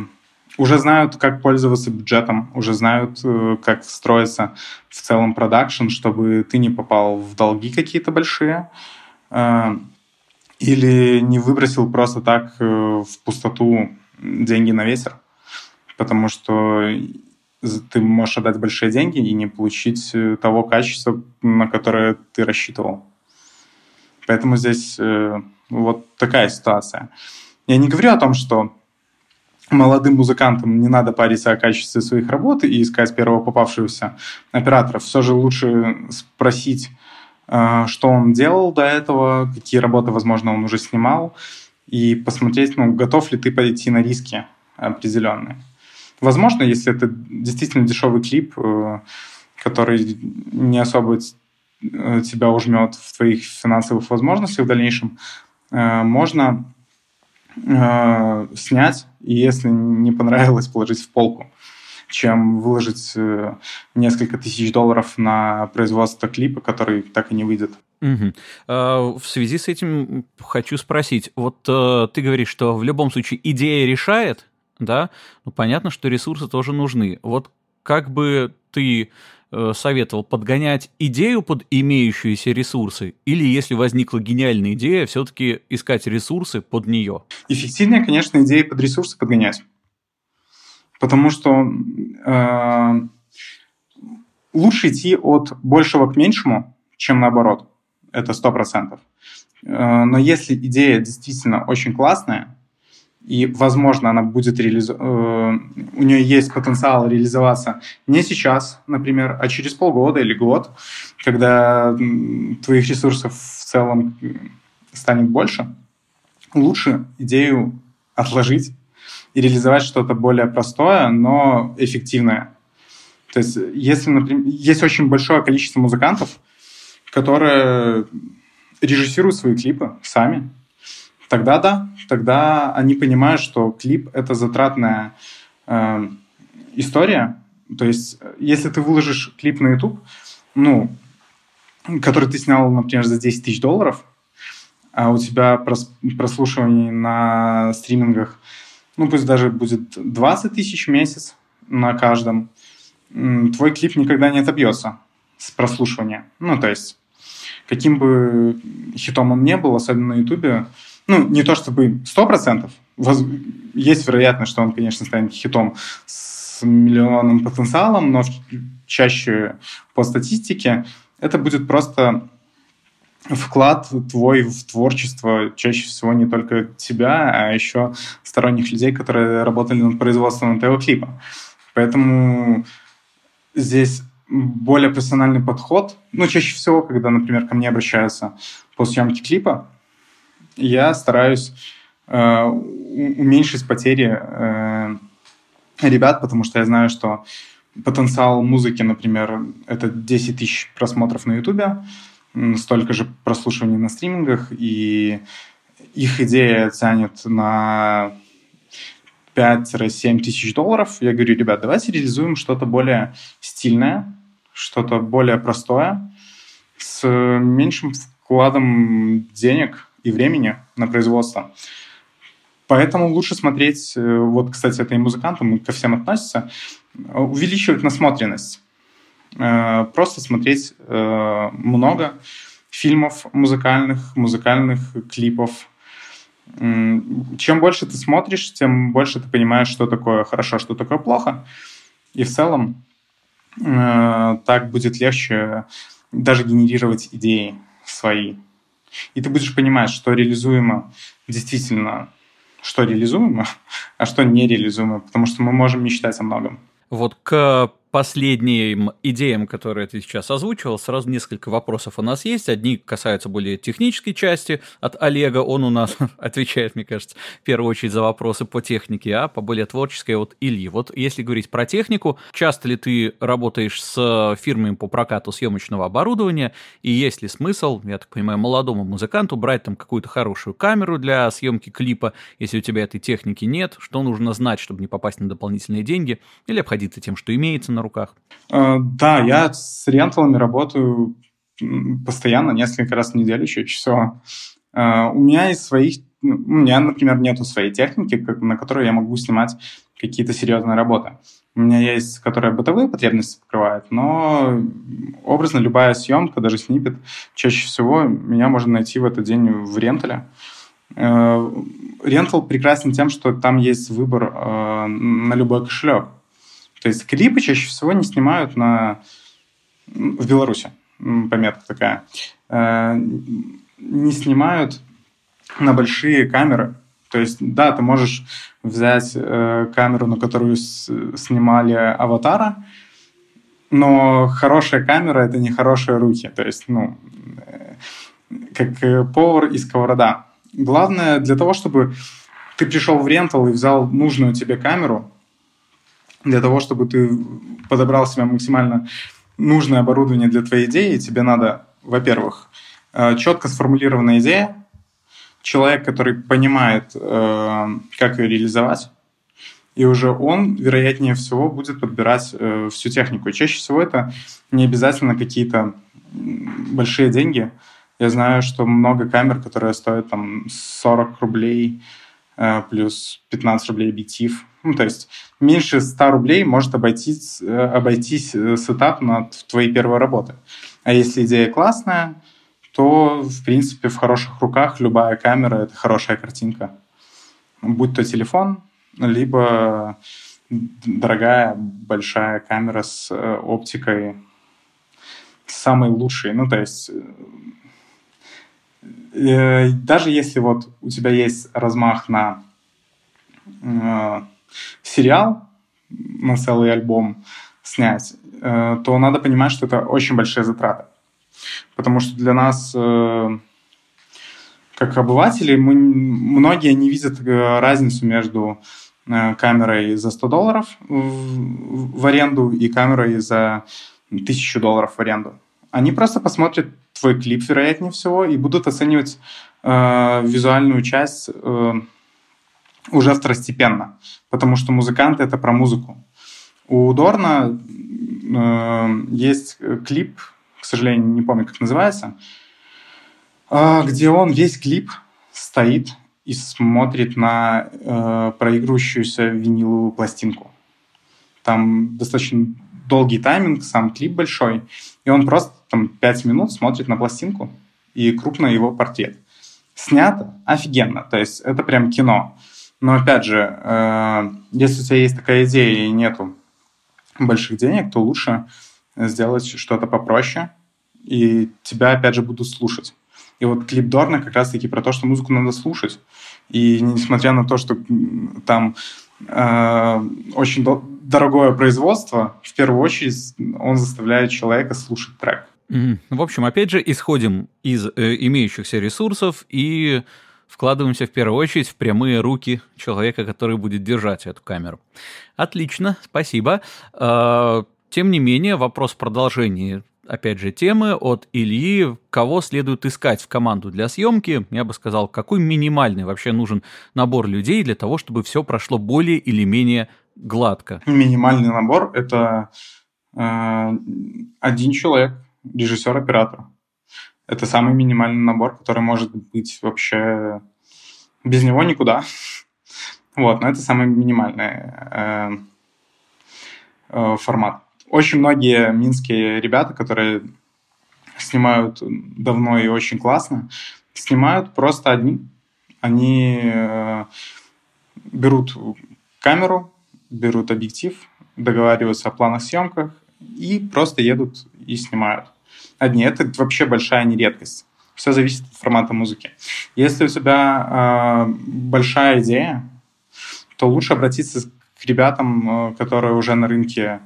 уже знают, как пользоваться бюджетом, уже знают, э, как строиться в целом продакшн, чтобы ты не попал в долги какие-то большие или не выбросил просто так в пустоту деньги на ветер, потому что ты можешь отдать большие деньги и не получить того качества, на которое ты рассчитывал. Поэтому здесь э, вот такая ситуация. Я не говорю о том, что молодым музыкантам не надо париться о качестве своих работ и искать первого попавшегося оператора. Все же лучше спросить, э, что он делал до этого, какие работы, возможно, он уже снимал, и посмотреть, ну, готов ли ты пойти на риски определенные. Возможно, если это действительно дешевый клип, э, который не особо Э, тебя ужмет в твоих финансовых возможностях в дальнейшем, э, можно снять, и если не понравилось, положить в полку, чем выложить несколько тысяч долларов на производство клипа, который так и не выйдет. Угу. В связи с этим хочу спросить, вот ты говоришь, что в любом случае идея решает, да, ну понятно, что ресурсы тоже нужны. Вот как бы ты Э, советовал подгонять идею под имеющиеся ресурсы, или если возникла гениальная идея, все-таки искать ресурсы под нее? Эффективнее, конечно, идеи под ресурсы подгонять. Потому что э, лучше идти от большего к меньшему, чем наоборот. Это сто процентов. Э, но если идея действительно очень классная, и, возможно, она будет реализована, э, у нее есть потенциал реализоваться не сейчас, например, а через полгода или год, когда твоих ресурсов в целом станет больше, лучше идею отложить и реализовать что-то более простое, но эффективное. То есть, если, например, есть очень большое количество музыкантов, которые режиссируют свои клипы сами, тогда да, тогда они понимают, что клип — это затратная э, история. То есть, если ты выложишь клип на YouTube, ну, который ты снял, например, за 10 тысяч долларов, а у тебя прос прослушивание на стримингах, ну, пусть даже будет 20 тысяч в месяц на каждом, твой клип никогда не отобьется с прослушивания. Ну, то есть, каким бы хитом он не был, особенно на YouTube, ну, не то чтобы 100%, воз... есть вероятность, что он, конечно, станет хитом с миллионным потенциалом, но чаще по статистике это будет просто вклад твой в творчество чаще всего не только тебя, а еще сторонних людей, которые работали над производством этого клипа. Поэтому здесь более профессиональный подход. Ну, чаще всего, когда, например, ко мне обращаются по съемке клипа, я стараюсь э, уменьшить потери э, ребят, потому что я знаю, что потенциал музыки, например, это 10 тысяч просмотров на Ютубе, столько же прослушиваний на стримингах, и их идея тянет на 5-7 тысяч долларов. Я говорю, ребят, давайте реализуем что-то более стильное, что-то более простое, с меньшим вкладом денег, и времени на производство. Поэтому лучше смотреть, э, вот, кстати, это и музыкантам, ко всем относится, увеличивать насмотренность. Э, просто смотреть э, много фильмов музыкальных, музыкальных клипов. Чем больше ты смотришь, тем больше ты понимаешь, что такое хорошо, что такое плохо. И в целом так будет легче даже генерировать идеи свои. И ты будешь понимать, что реализуемо действительно, что реализуемо, а что нереализуемо, потому что мы можем мечтать о многом. Вот к последним идеям, которые ты сейчас озвучивал, сразу несколько вопросов у нас есть. Одни касаются более технической части от Олега. Он у нас отвечает, мне кажется, в первую очередь за вопросы по технике, а по более творческой от Ильи. Вот если говорить про технику, часто ли ты работаешь с фирмами по прокату съемочного оборудования, и есть ли смысл, я так понимаю, молодому музыканту брать там какую-то хорошую камеру для съемки клипа, если у тебя этой техники нет, что нужно знать, чтобы не попасть на дополнительные деньги, или обходиться тем, что имеется на руках? Э, да, я с ренталами работаю постоянно, несколько раз в неделю чаще всего. Э, у меня из своих... Ну, у меня, например, нету своей техники, на которой я могу снимать какие-то серьезные работы. У меня есть, которая бытовые потребности покрывает, но образно любая съемка, даже снипет, чаще всего меня можно найти в этот день в рентале. Э, рентал прекрасен тем, что там есть выбор на любой кошелек. То есть клипы чаще всего не снимают на... в Беларуси, пометка такая. Э, не снимают на большие камеры. То есть, да, ты можешь взять э, камеру, на которую снимали аватара, но хорошая камера это не хорошие руки. То есть, ну, э, как повар и сковорода. Главное, для того, чтобы ты пришел в рентал и взял нужную тебе камеру, для того, чтобы ты подобрал себе максимально нужное оборудование для твоей идеи, тебе надо, во-первых, э, четко сформулированная идея, человек, который понимает, э, как ее реализовать, и уже он, вероятнее всего, будет подбирать э, всю технику. Чаще всего это не обязательно какие-то большие деньги. Я знаю, что много камер, которые стоят там 40 рублей плюс 15 рублей объектив. Ну, то есть меньше 100 рублей может обойтись, обойтись сетап на твои первые работы. А если идея классная, то, в принципе, в хороших руках любая камера — это хорошая картинка. Будь то телефон, либо дорогая большая камера с э, оптикой самой лучшей. Ну, то есть э, даже если вот у тебя есть размах на э, сериал, на целый альбом снять, э, то надо понимать, что это очень большие затраты. Потому что для нас, э, как обывателей, мы, многие не видят э, разницу между камерой за 100 долларов в, в аренду и камерой за 1000 долларов в аренду. Они просто посмотрят твой клип, вероятнее всего, и будут оценивать э, визуальную часть э, уже второстепенно, потому что музыканты — это про музыку. У Дорна э, есть клип к сожалению, не помню, как называется, а, где он весь клип стоит и смотрит на э, проигрывающуюся виниловую пластинку. Там достаточно долгий тайминг, сам клип большой, и он просто там 5 минут смотрит на пластинку и крупно его портрет. Снято офигенно, то есть это прям кино. Но опять же, э, если у тебя есть такая идея и нету больших денег, то лучше сделать что-то попроще, и тебя, опять же, будут слушать. И вот клип Дорна как раз-таки про то, что музыку надо слушать. И несмотря на то, что там э, очень дорогое производство, в первую очередь он заставляет человека слушать трек. Mm-hmm. В общем, опять же, исходим из э, имеющихся ресурсов и вкладываемся в первую очередь в прямые руки человека, который будет держать эту камеру. Отлично, спасибо. Э, тем не менее, вопрос в продолжении опять же, темы от Ильи, кого следует искать в команду для съемки. Я бы сказал, какой минимальный вообще нужен набор людей для того, чтобы все прошло более или менее гладко. Минимальный набор — это э, один человек, режиссер-оператор. Это самый минимальный набор, который может быть вообще без него никуда. Вот, но это самый минимальный э, э, формат. Очень многие минские ребята, которые снимают давно и очень классно, снимают просто одни. Они э, берут камеру, берут объектив, договариваются о планах съемках и просто едут и снимают. Одни. Это вообще большая нередкость. Все зависит от формата музыки. Если у тебя э, большая идея, то лучше обратиться к ребятам, э, которые уже на рынке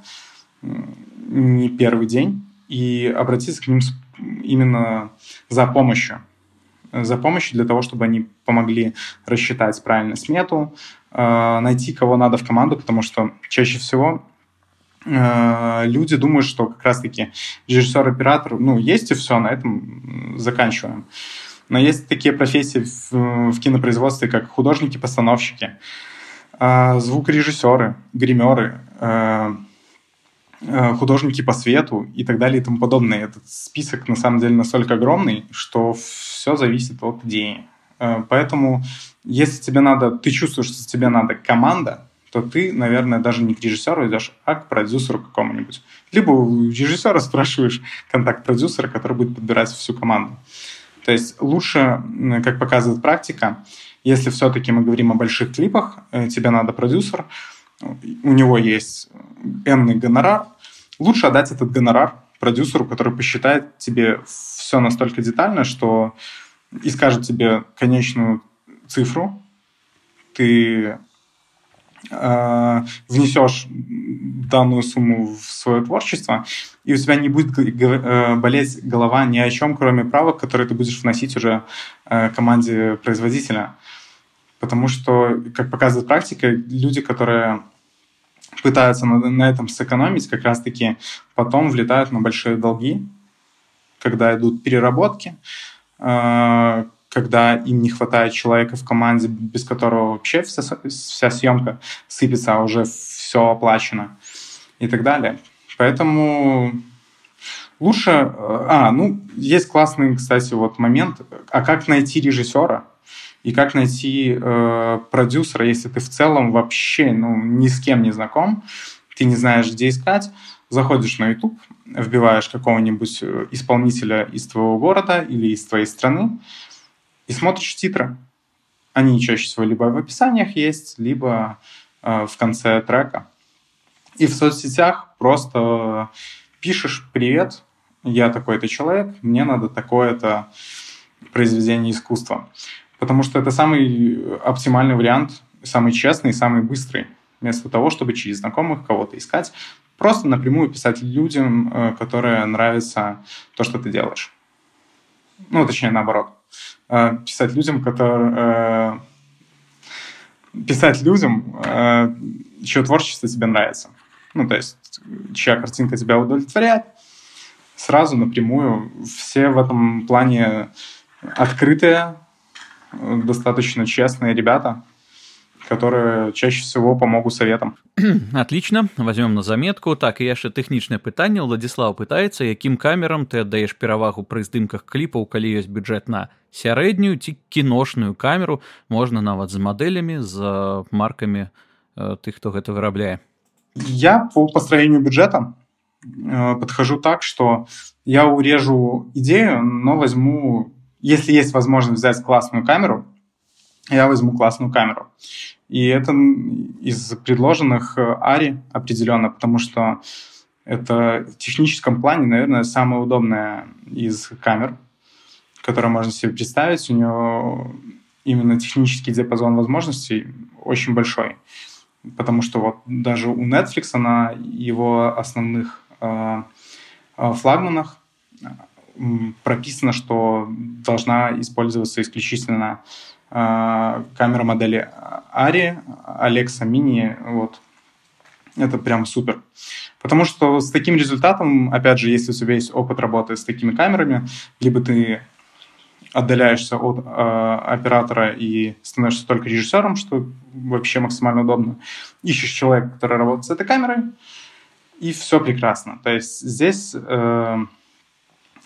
не первый день и обратиться к ним именно за помощью. За помощью для того, чтобы они помогли рассчитать правильно смету, э, найти кого надо в команду, потому что чаще всего люди думают, что как раз-таки режиссер-оператор, ну, есть и все, на этом заканчиваем. Но есть такие профессии в, в кинопроизводстве, как художники-постановщики, э, звукорежиссеры, гримеры, э, художники по свету и так далее и тому подобное. Этот список на самом деле настолько огромный, что все зависит от идеи. Э, поэтому, если тебе надо, ты чувствуешь, что тебе надо команда, то ты, наверное, даже не к режиссеру идешь, а к продюсеру какому-нибудь. Либо у режиссера спрашиваешь контакт продюсера, который будет подбирать всю команду. То есть лучше, как показывает практика, если все-таки мы говорим о больших клипах, э, тебе надо продюсер, у него есть энный гонорар, лучше отдать этот гонорар продюсеру, который посчитает тебе все настолько детально, что и скажет тебе конечную цифру, ты внесешь данную сумму в свое творчество, и у тебя не будет э, болеть голова ни о чем, кроме правок, которые ты будешь вносить уже э, команде производителя. Потому что, как показывает практика, люди, которые пытаются на, на этом сэкономить, как раз-таки потом влетают на большие долги, когда идут переработки, э, когда им не хватает человека в команде, без которого вообще вся, вся съемка сыпется, а уже все оплачено и так далее. Поэтому лучше... А, ну, есть классный, кстати, вот момент. А как найти режиссера? И как найти э, продюсера, если ты в целом вообще ну, ни с кем не знаком, ты не знаешь, где искать, заходишь на YouTube, вбиваешь какого-нибудь э, исполнителя из твоего города или из твоей страны, и смотришь титры. Они чаще всего либо в описаниях есть, либо э, в конце трека. И в соцсетях просто пишешь «Привет, я такой-то человек, мне надо такое-то произведение искусства». Потому что это самый оптимальный вариант, самый честный, самый быстрый. Вместо того, чтобы через знакомых кого-то искать, просто напрямую писать людям, э, которые нравится то, что ты делаешь. Ну, точнее, наоборот. Э, писать людям, которые... Э, писать людям, э, чье творчество тебе нравится. Ну, то есть, чья картинка тебя удовлетворяет, сразу напрямую. Все в этом плане открытые, достаточно честные ребята, которые чаще всего помогут советам. Отлично, возьмем на заметку. Так, і яшчэ тэхнічнае пытанне Владислав пытаецца, якім камерам ты аддаеш перавагу пры здымках кліпаў, калі ёсць бюджэт на сярэднюю ці кіношную камеру, можна нават з мадэлямі, з маркамі э, тых, хто гэта вырабляе. Я по построению бюджета э, подхожу так, что я урежу идею, но возьму, если есть возможность взять классную камеру, я возьму классную камеру. И это из предложенных э, Ари определенно, потому что это в техническом плане, наверное, самая удобная из камер, которую можно себе представить. У него именно технический диапазон возможностей очень большой. Потому что вот даже у Netflix на его основных э, э флагманах прописано, что должна использоваться исключительно камера модели Ари, Alexa Mini, вот. Это прям супер. Потому что с таким результатом, опять же, если у тебя есть опыт работы с такими камерами, либо ты отдаляешься от э, оператора и становишься только режиссером, что вообще максимально удобно. Ищешь человека, который работает с этой камерой, и все прекрасно. То есть здесь э,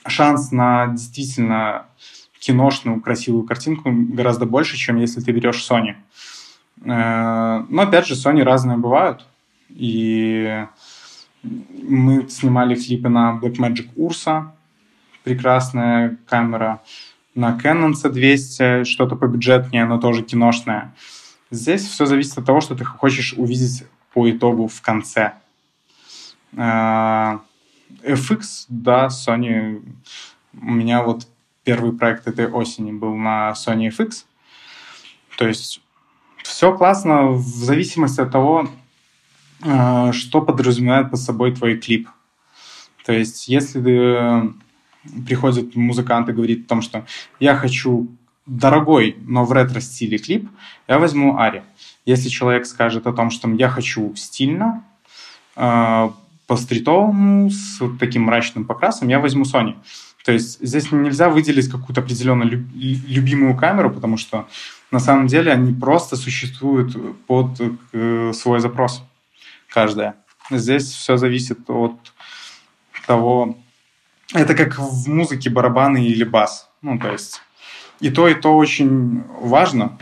шанс на действительно киношную красивую картинку гораздо больше, чем если ты берешь Sony. Э, но опять же, Sony разные бывают. И мы снимали клипы на Blackmagic Ursa, прекрасная камера, на Canon C200, что-то побюджетнее, но тоже киношное. Здесь все зависит от того, что ты хочешь увидеть по итогу в конце. Э, FX, да, Sony у меня вот первый проект этой осени был на Sony FX. То есть все классно в зависимости от того, э, что подразумевает под собой твой клип. То есть если э, приходит музыкант и говорит о том, что я хочу дорогой, но в ретро-стиле клип, я возьму Ари. Если человек скажет о том, что я хочу стильно, э, по-стритовому, с таким мрачным покрасом, я возьму Sony. То есть здесь нельзя выделить какую-то определенную любимую камеру, потому что на самом деле они просто существуют под э, свой запрос, каждая. Здесь все зависит от того... Это как в музыке барабаны или бас. Ну, то есть и то, и то очень важно.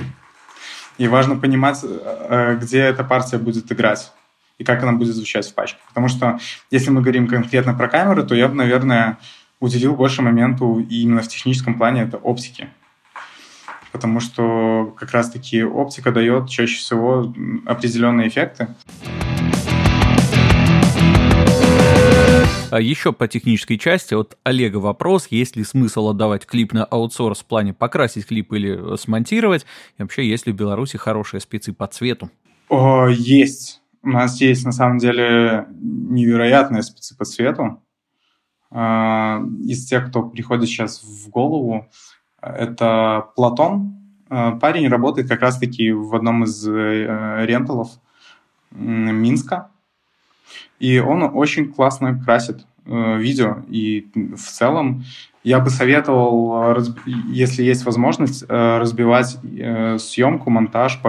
И важно понимать, э, где эта партия будет играть и как она будет звучать в пачке. Потому что если мы говорим конкретно про камеры, то я бы, наверное, уделил больше моменту именно в техническом плане это оптики. Потому что как раз-таки оптика дает чаще всего определенные эффекты. А еще по технической части от Олега вопрос, есть ли смысл отдавать клип на аутсорс в плане покрасить клип или смонтировать? И вообще, есть ли в Беларуси хорошие спецы по цвету? О, есть. У нас есть, на самом деле, невероятные спецы по цвету. А, из тех, кто приходит сейчас в голову, это Платон. А, парень работает как раз-таки в одном из э, ренталов Минска. И он очень классно красит э, видео. И в целом я бы советовал, если есть возможность, э, разбивать э, съемку, монтаж,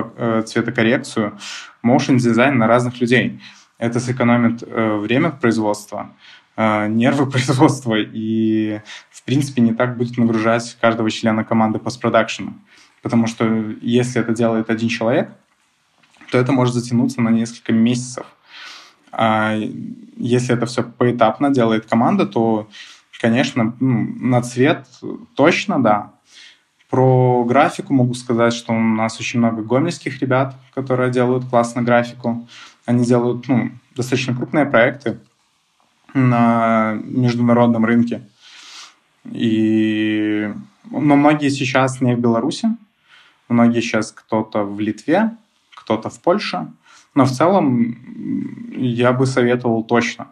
цветокоррекцию, motion дизайн на разных людей. Это сэкономит время производства, нервы производства и, в принципе, не так будет нагружать каждого члена команды постпродакшена. Потому что если это делает один человек, то это может затянуться на несколько месяцев. А если это все поэтапно делает команда, то, конечно, ну, на цвет точно, да. Про графику могу сказать, что у нас очень много гомельских ребят, которые делают классно графику. Они делают ну, достаточно крупные проекты на международном рынке. И... Но многие сейчас не в Беларуси, многие сейчас кто-то в Литве, кто-то в Польше – но в целом я бы советовал точно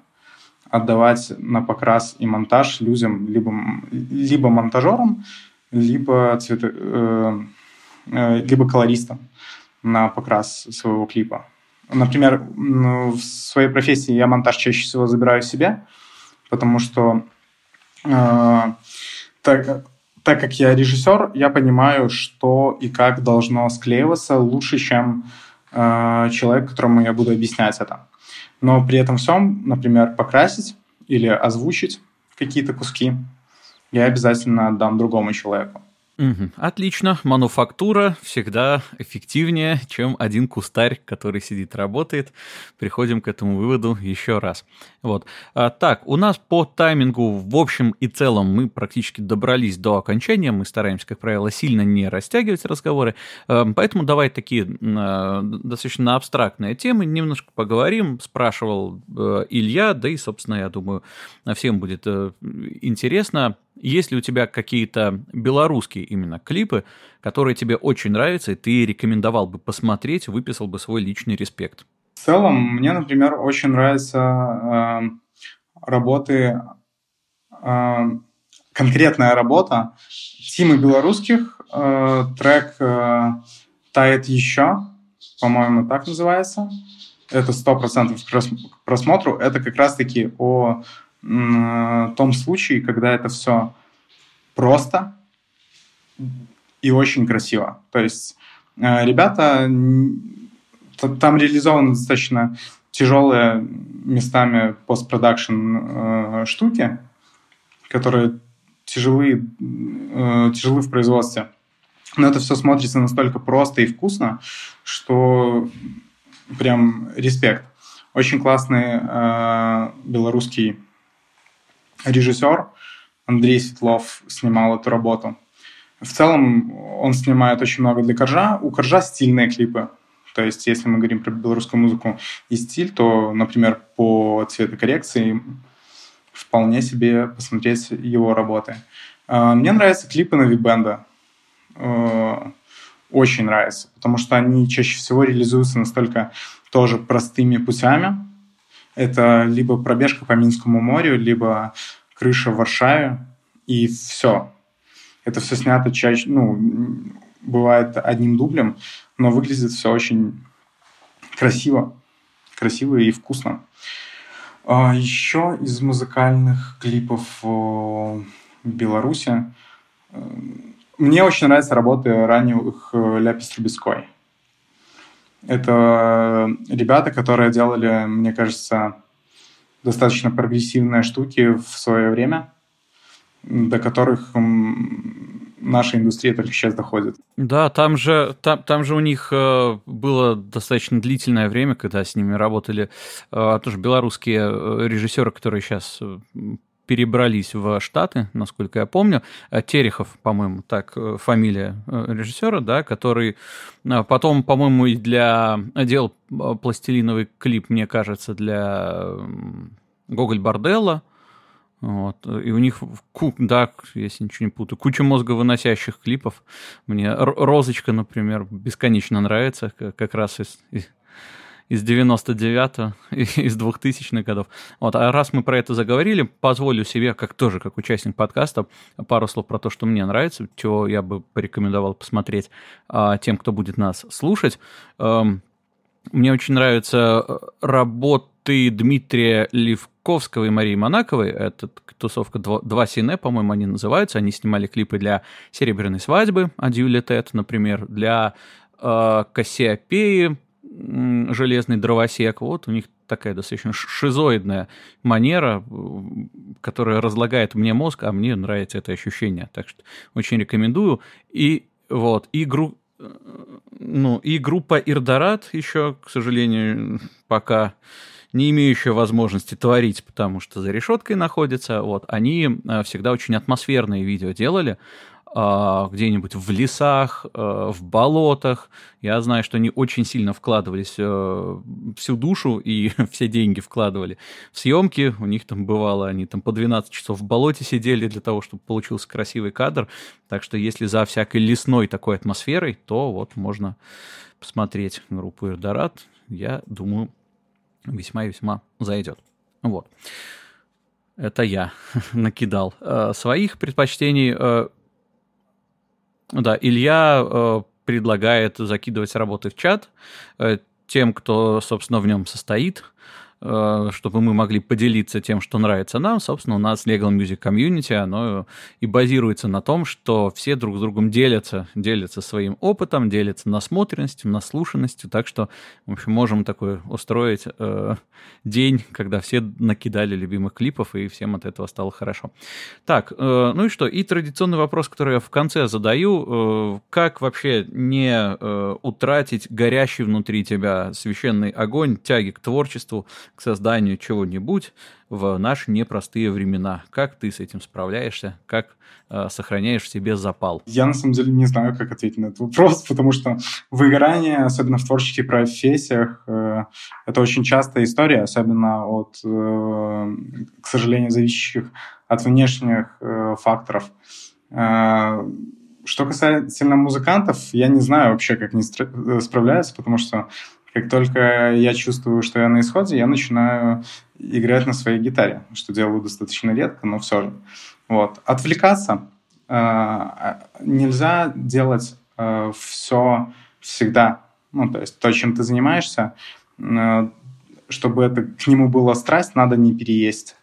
отдавать на покрас и монтаж людям, либо, либо монтажерам, либо, цвето, э, э, либо колористам на покрас своего клипа. Например, в своей профессии я монтаж чаще всего забираю себе, потому что э, так, так как я режиссер, я понимаю, что и как должно склеиваться лучше, чем э, человек, которому я буду объяснять это. Но при этом всем, например, покрасить или озвучить какие-то куски я обязательно отдам другому человеку. Отлично. Мануфактура всегда эффективнее, чем один кустарь, который сидит, работает. Приходим к этому выводу еще раз. Вот. А, так, у нас по таймингу в общем и целом мы практически добрались до окончания. Мы стараемся, как правило, сильно не растягивать разговоры. А, поэтому давай такие а, достаточно абстрактные темы немножко поговорим. Спрашивал а, Илья, да и, собственно, я думаю, всем будет а, интересно есть ли у тебя какие-то белорусские именно клипы, которые тебе очень нравятся, и ты рекомендовал бы посмотреть, выписал бы свой личный респект? В целом, мне, например, очень нравятся э, работы, э, конкретная работа Тимы Белорусских, э, трек э, «Тает еще», по-моему, так называется. Это сто процентов к просмотру. Это как раз-таки о том случае, когда это все просто и очень красиво. То есть э, ребята там реализованы достаточно тяжелые местами постпродакшн э, штуки, которые тяжелы, э, тяжелы в производстве. Но это все смотрится настолько просто и вкусно, что прям респект. Очень классный э, белорусский режиссер Андрей Светлов снимал эту работу. В целом он снимает очень много для Коржа. У Коржа стильные клипы. То есть, если мы говорим про белорусскую музыку и стиль, то, например, по цветокоррекции вполне себе посмотреть его работы. А, мне нравятся клипы на Вибенда. Очень нравятся, потому что они чаще всего реализуются настолько тоже простыми путями, это либо пробежка по Минскому морю, либо крыша в Варшаве, и все. Это все снято чаще, ну, бывает одним дублем, но выглядит все очень красиво. Красиво и вкусно. А еще из музыкальных клипов в Беларуси мне очень нравятся работы ранних э, Ляпис Трубецкой. Это ребята, которые делали, мне кажется, достаточно прогрессивные штуки в свое время, до которых наша индустрия только сейчас доходит. Да, там же, там, там же у них э, было достаточно длительное время, когда с ними работали э, тоже белорусские э, режиссеры, которые сейчас перебрались в Штаты, насколько я помню. Э, Терехов, по-моему, так э, фамилия режиссера, да, который потом, по-моему, и для делал пластилиновый клип, мне кажется, для Гоголь Борделла. Вот. И у них, да, если ничего не путаю, куча мозговыносящих клипов. Мне «Розочка», например, бесконечно нравится, как раз из, из 99-го, из 2000-х годов. Вот. А раз мы про это заговорили, позволю себе, как тоже как участник подкаста, пару слов про то, что мне нравится, чего я бы порекомендовал посмотреть а, тем, кто будет нас слушать. Эм, мне очень нравится э, работы Дмитрия Левковского и Марии Монаковой. Это тусовка 2 Сине, по-моему, они называются. Они снимали клипы для «Серебряной свадьбы», «Адью Тет», например, для э, «Кассиопеи», «Железный дровосек». Вот у них такая достаточно шизоидная манера, которая разлагает мне мозг, а мне нравится это ощущение. Так что очень рекомендую. И вот, и гру ну, и группа Ирдорат еще, к сожалению, пока не имеющая возможности творить, потому что за решеткой находится, вот, они э, всегда очень атмосферные видео делали, где-нибудь в лесах, а, в болотах. Я знаю, что они очень сильно вкладывались э, всю душу и все деньги вкладывали в съемки. У них там бывало, они там по 12 часов в болоте сидели для того, чтобы получился красивый кадр. Так что если за всякой лесной такой атмосферой, то вот можно посмотреть группу Ирдорат. Я думаю, весьма-весьма зайдет. Вот. Это я накидал э, своих предпочтений. Да, Илья э, предлагает закидывать работы в чат э, тем, кто, собственно, в нем состоит. Э, чтобы мы могли поделиться тем, что нравится нам. Собственно, у нас Legal Music Community, оно и базируется на том, что все друг с другом делятся, делятся своим опытом, делятся насмотренностью, наслушанностью, так что, в общем, можем такой устроить э, день, когда все накидали любимых клипов, и всем от этого стало хорошо. Так, э, ну и что? И традиционный вопрос, который я в конце задаю, э, как вообще не э, утратить горящий внутри тебя священный огонь, тяги к творчеству, к созданию чего-нибудь в наши непростые времена. Как ты с этим справляешься? Как э, сохраняешь в себе запал? Я на самом деле не знаю, как ответить на этот вопрос, потому что выгорание, особенно в творческих профессиях, э, это очень частая история, особенно от, э, к сожалению, зависящих от внешних э, факторов. Э, что касается музыкантов, я не знаю вообще, как они э, справляются, потому что как только я чувствую, что я на исходе, я начинаю играть на своей гитаре, что делаю достаточно редко, но все же. Вот. Отвлекаться э, нельзя делать э, все всегда. Ну, то есть то, чем ты занимаешься, э, чтобы это к нему была страсть, надо не переесть.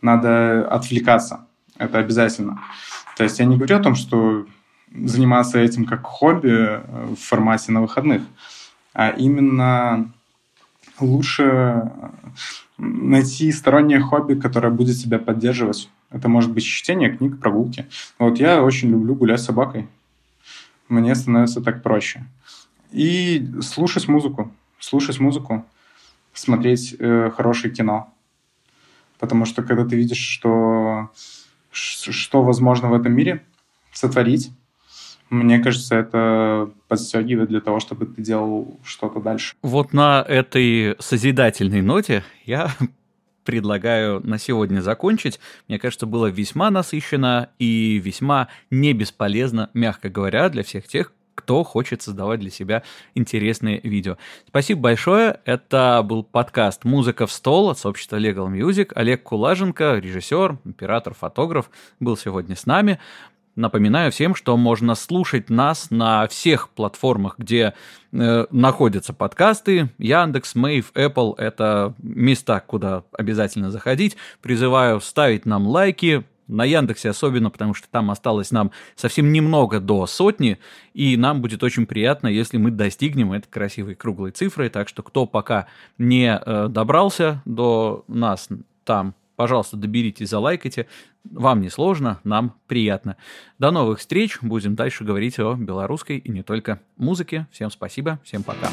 Надо отвлекаться. Это обязательно. То есть я не говорю о том, что заниматься этим как хобби э, в формате на выходных а именно лучше э, найти стороннее хобби, которое будет тебя поддерживать. Это может быть чтение книг, прогулки. Вот я очень люблю гулять с собакой. Мне становится так проще. И слушать музыку. Слушать музыку, смотреть э, хорошее кино. Потому что когда ты видишь, что, что возможно в этом мире сотворить, мне кажется, это подстегивает для того, чтобы ты делал что-то дальше. Вот на этой созидательной ноте я предлагаю на сегодня закончить. Мне кажется, было весьма насыщенно и весьма не бесполезно, мягко говоря, для всех тех, кто хочет создавать для себя интересные видео. Спасибо большое. Это был подкаст «Музыка в стол» от сообщества Legal Music. Олег Кулаженко, режиссер, оператор, фотограф, был сегодня с нами. Напоминаю всем, что можно слушать нас на всех платформах, где э, находятся подкасты. Яндекс, Мэйв, Apple — это места, куда обязательно заходить. Призываю ставить нам лайки, на Яндексе особенно, потому что там осталось нам совсем немного до сотни, и нам будет очень приятно, если мы достигнем этой красивой круглой цифры. Так что кто пока не э, добрался до нас там, пожалуйста, доберитесь, залайкайте. Вам не сложно, нам приятно. До новых встреч. Будем дальше говорить о белорусской и не только музыке. Всем спасибо, всем пока.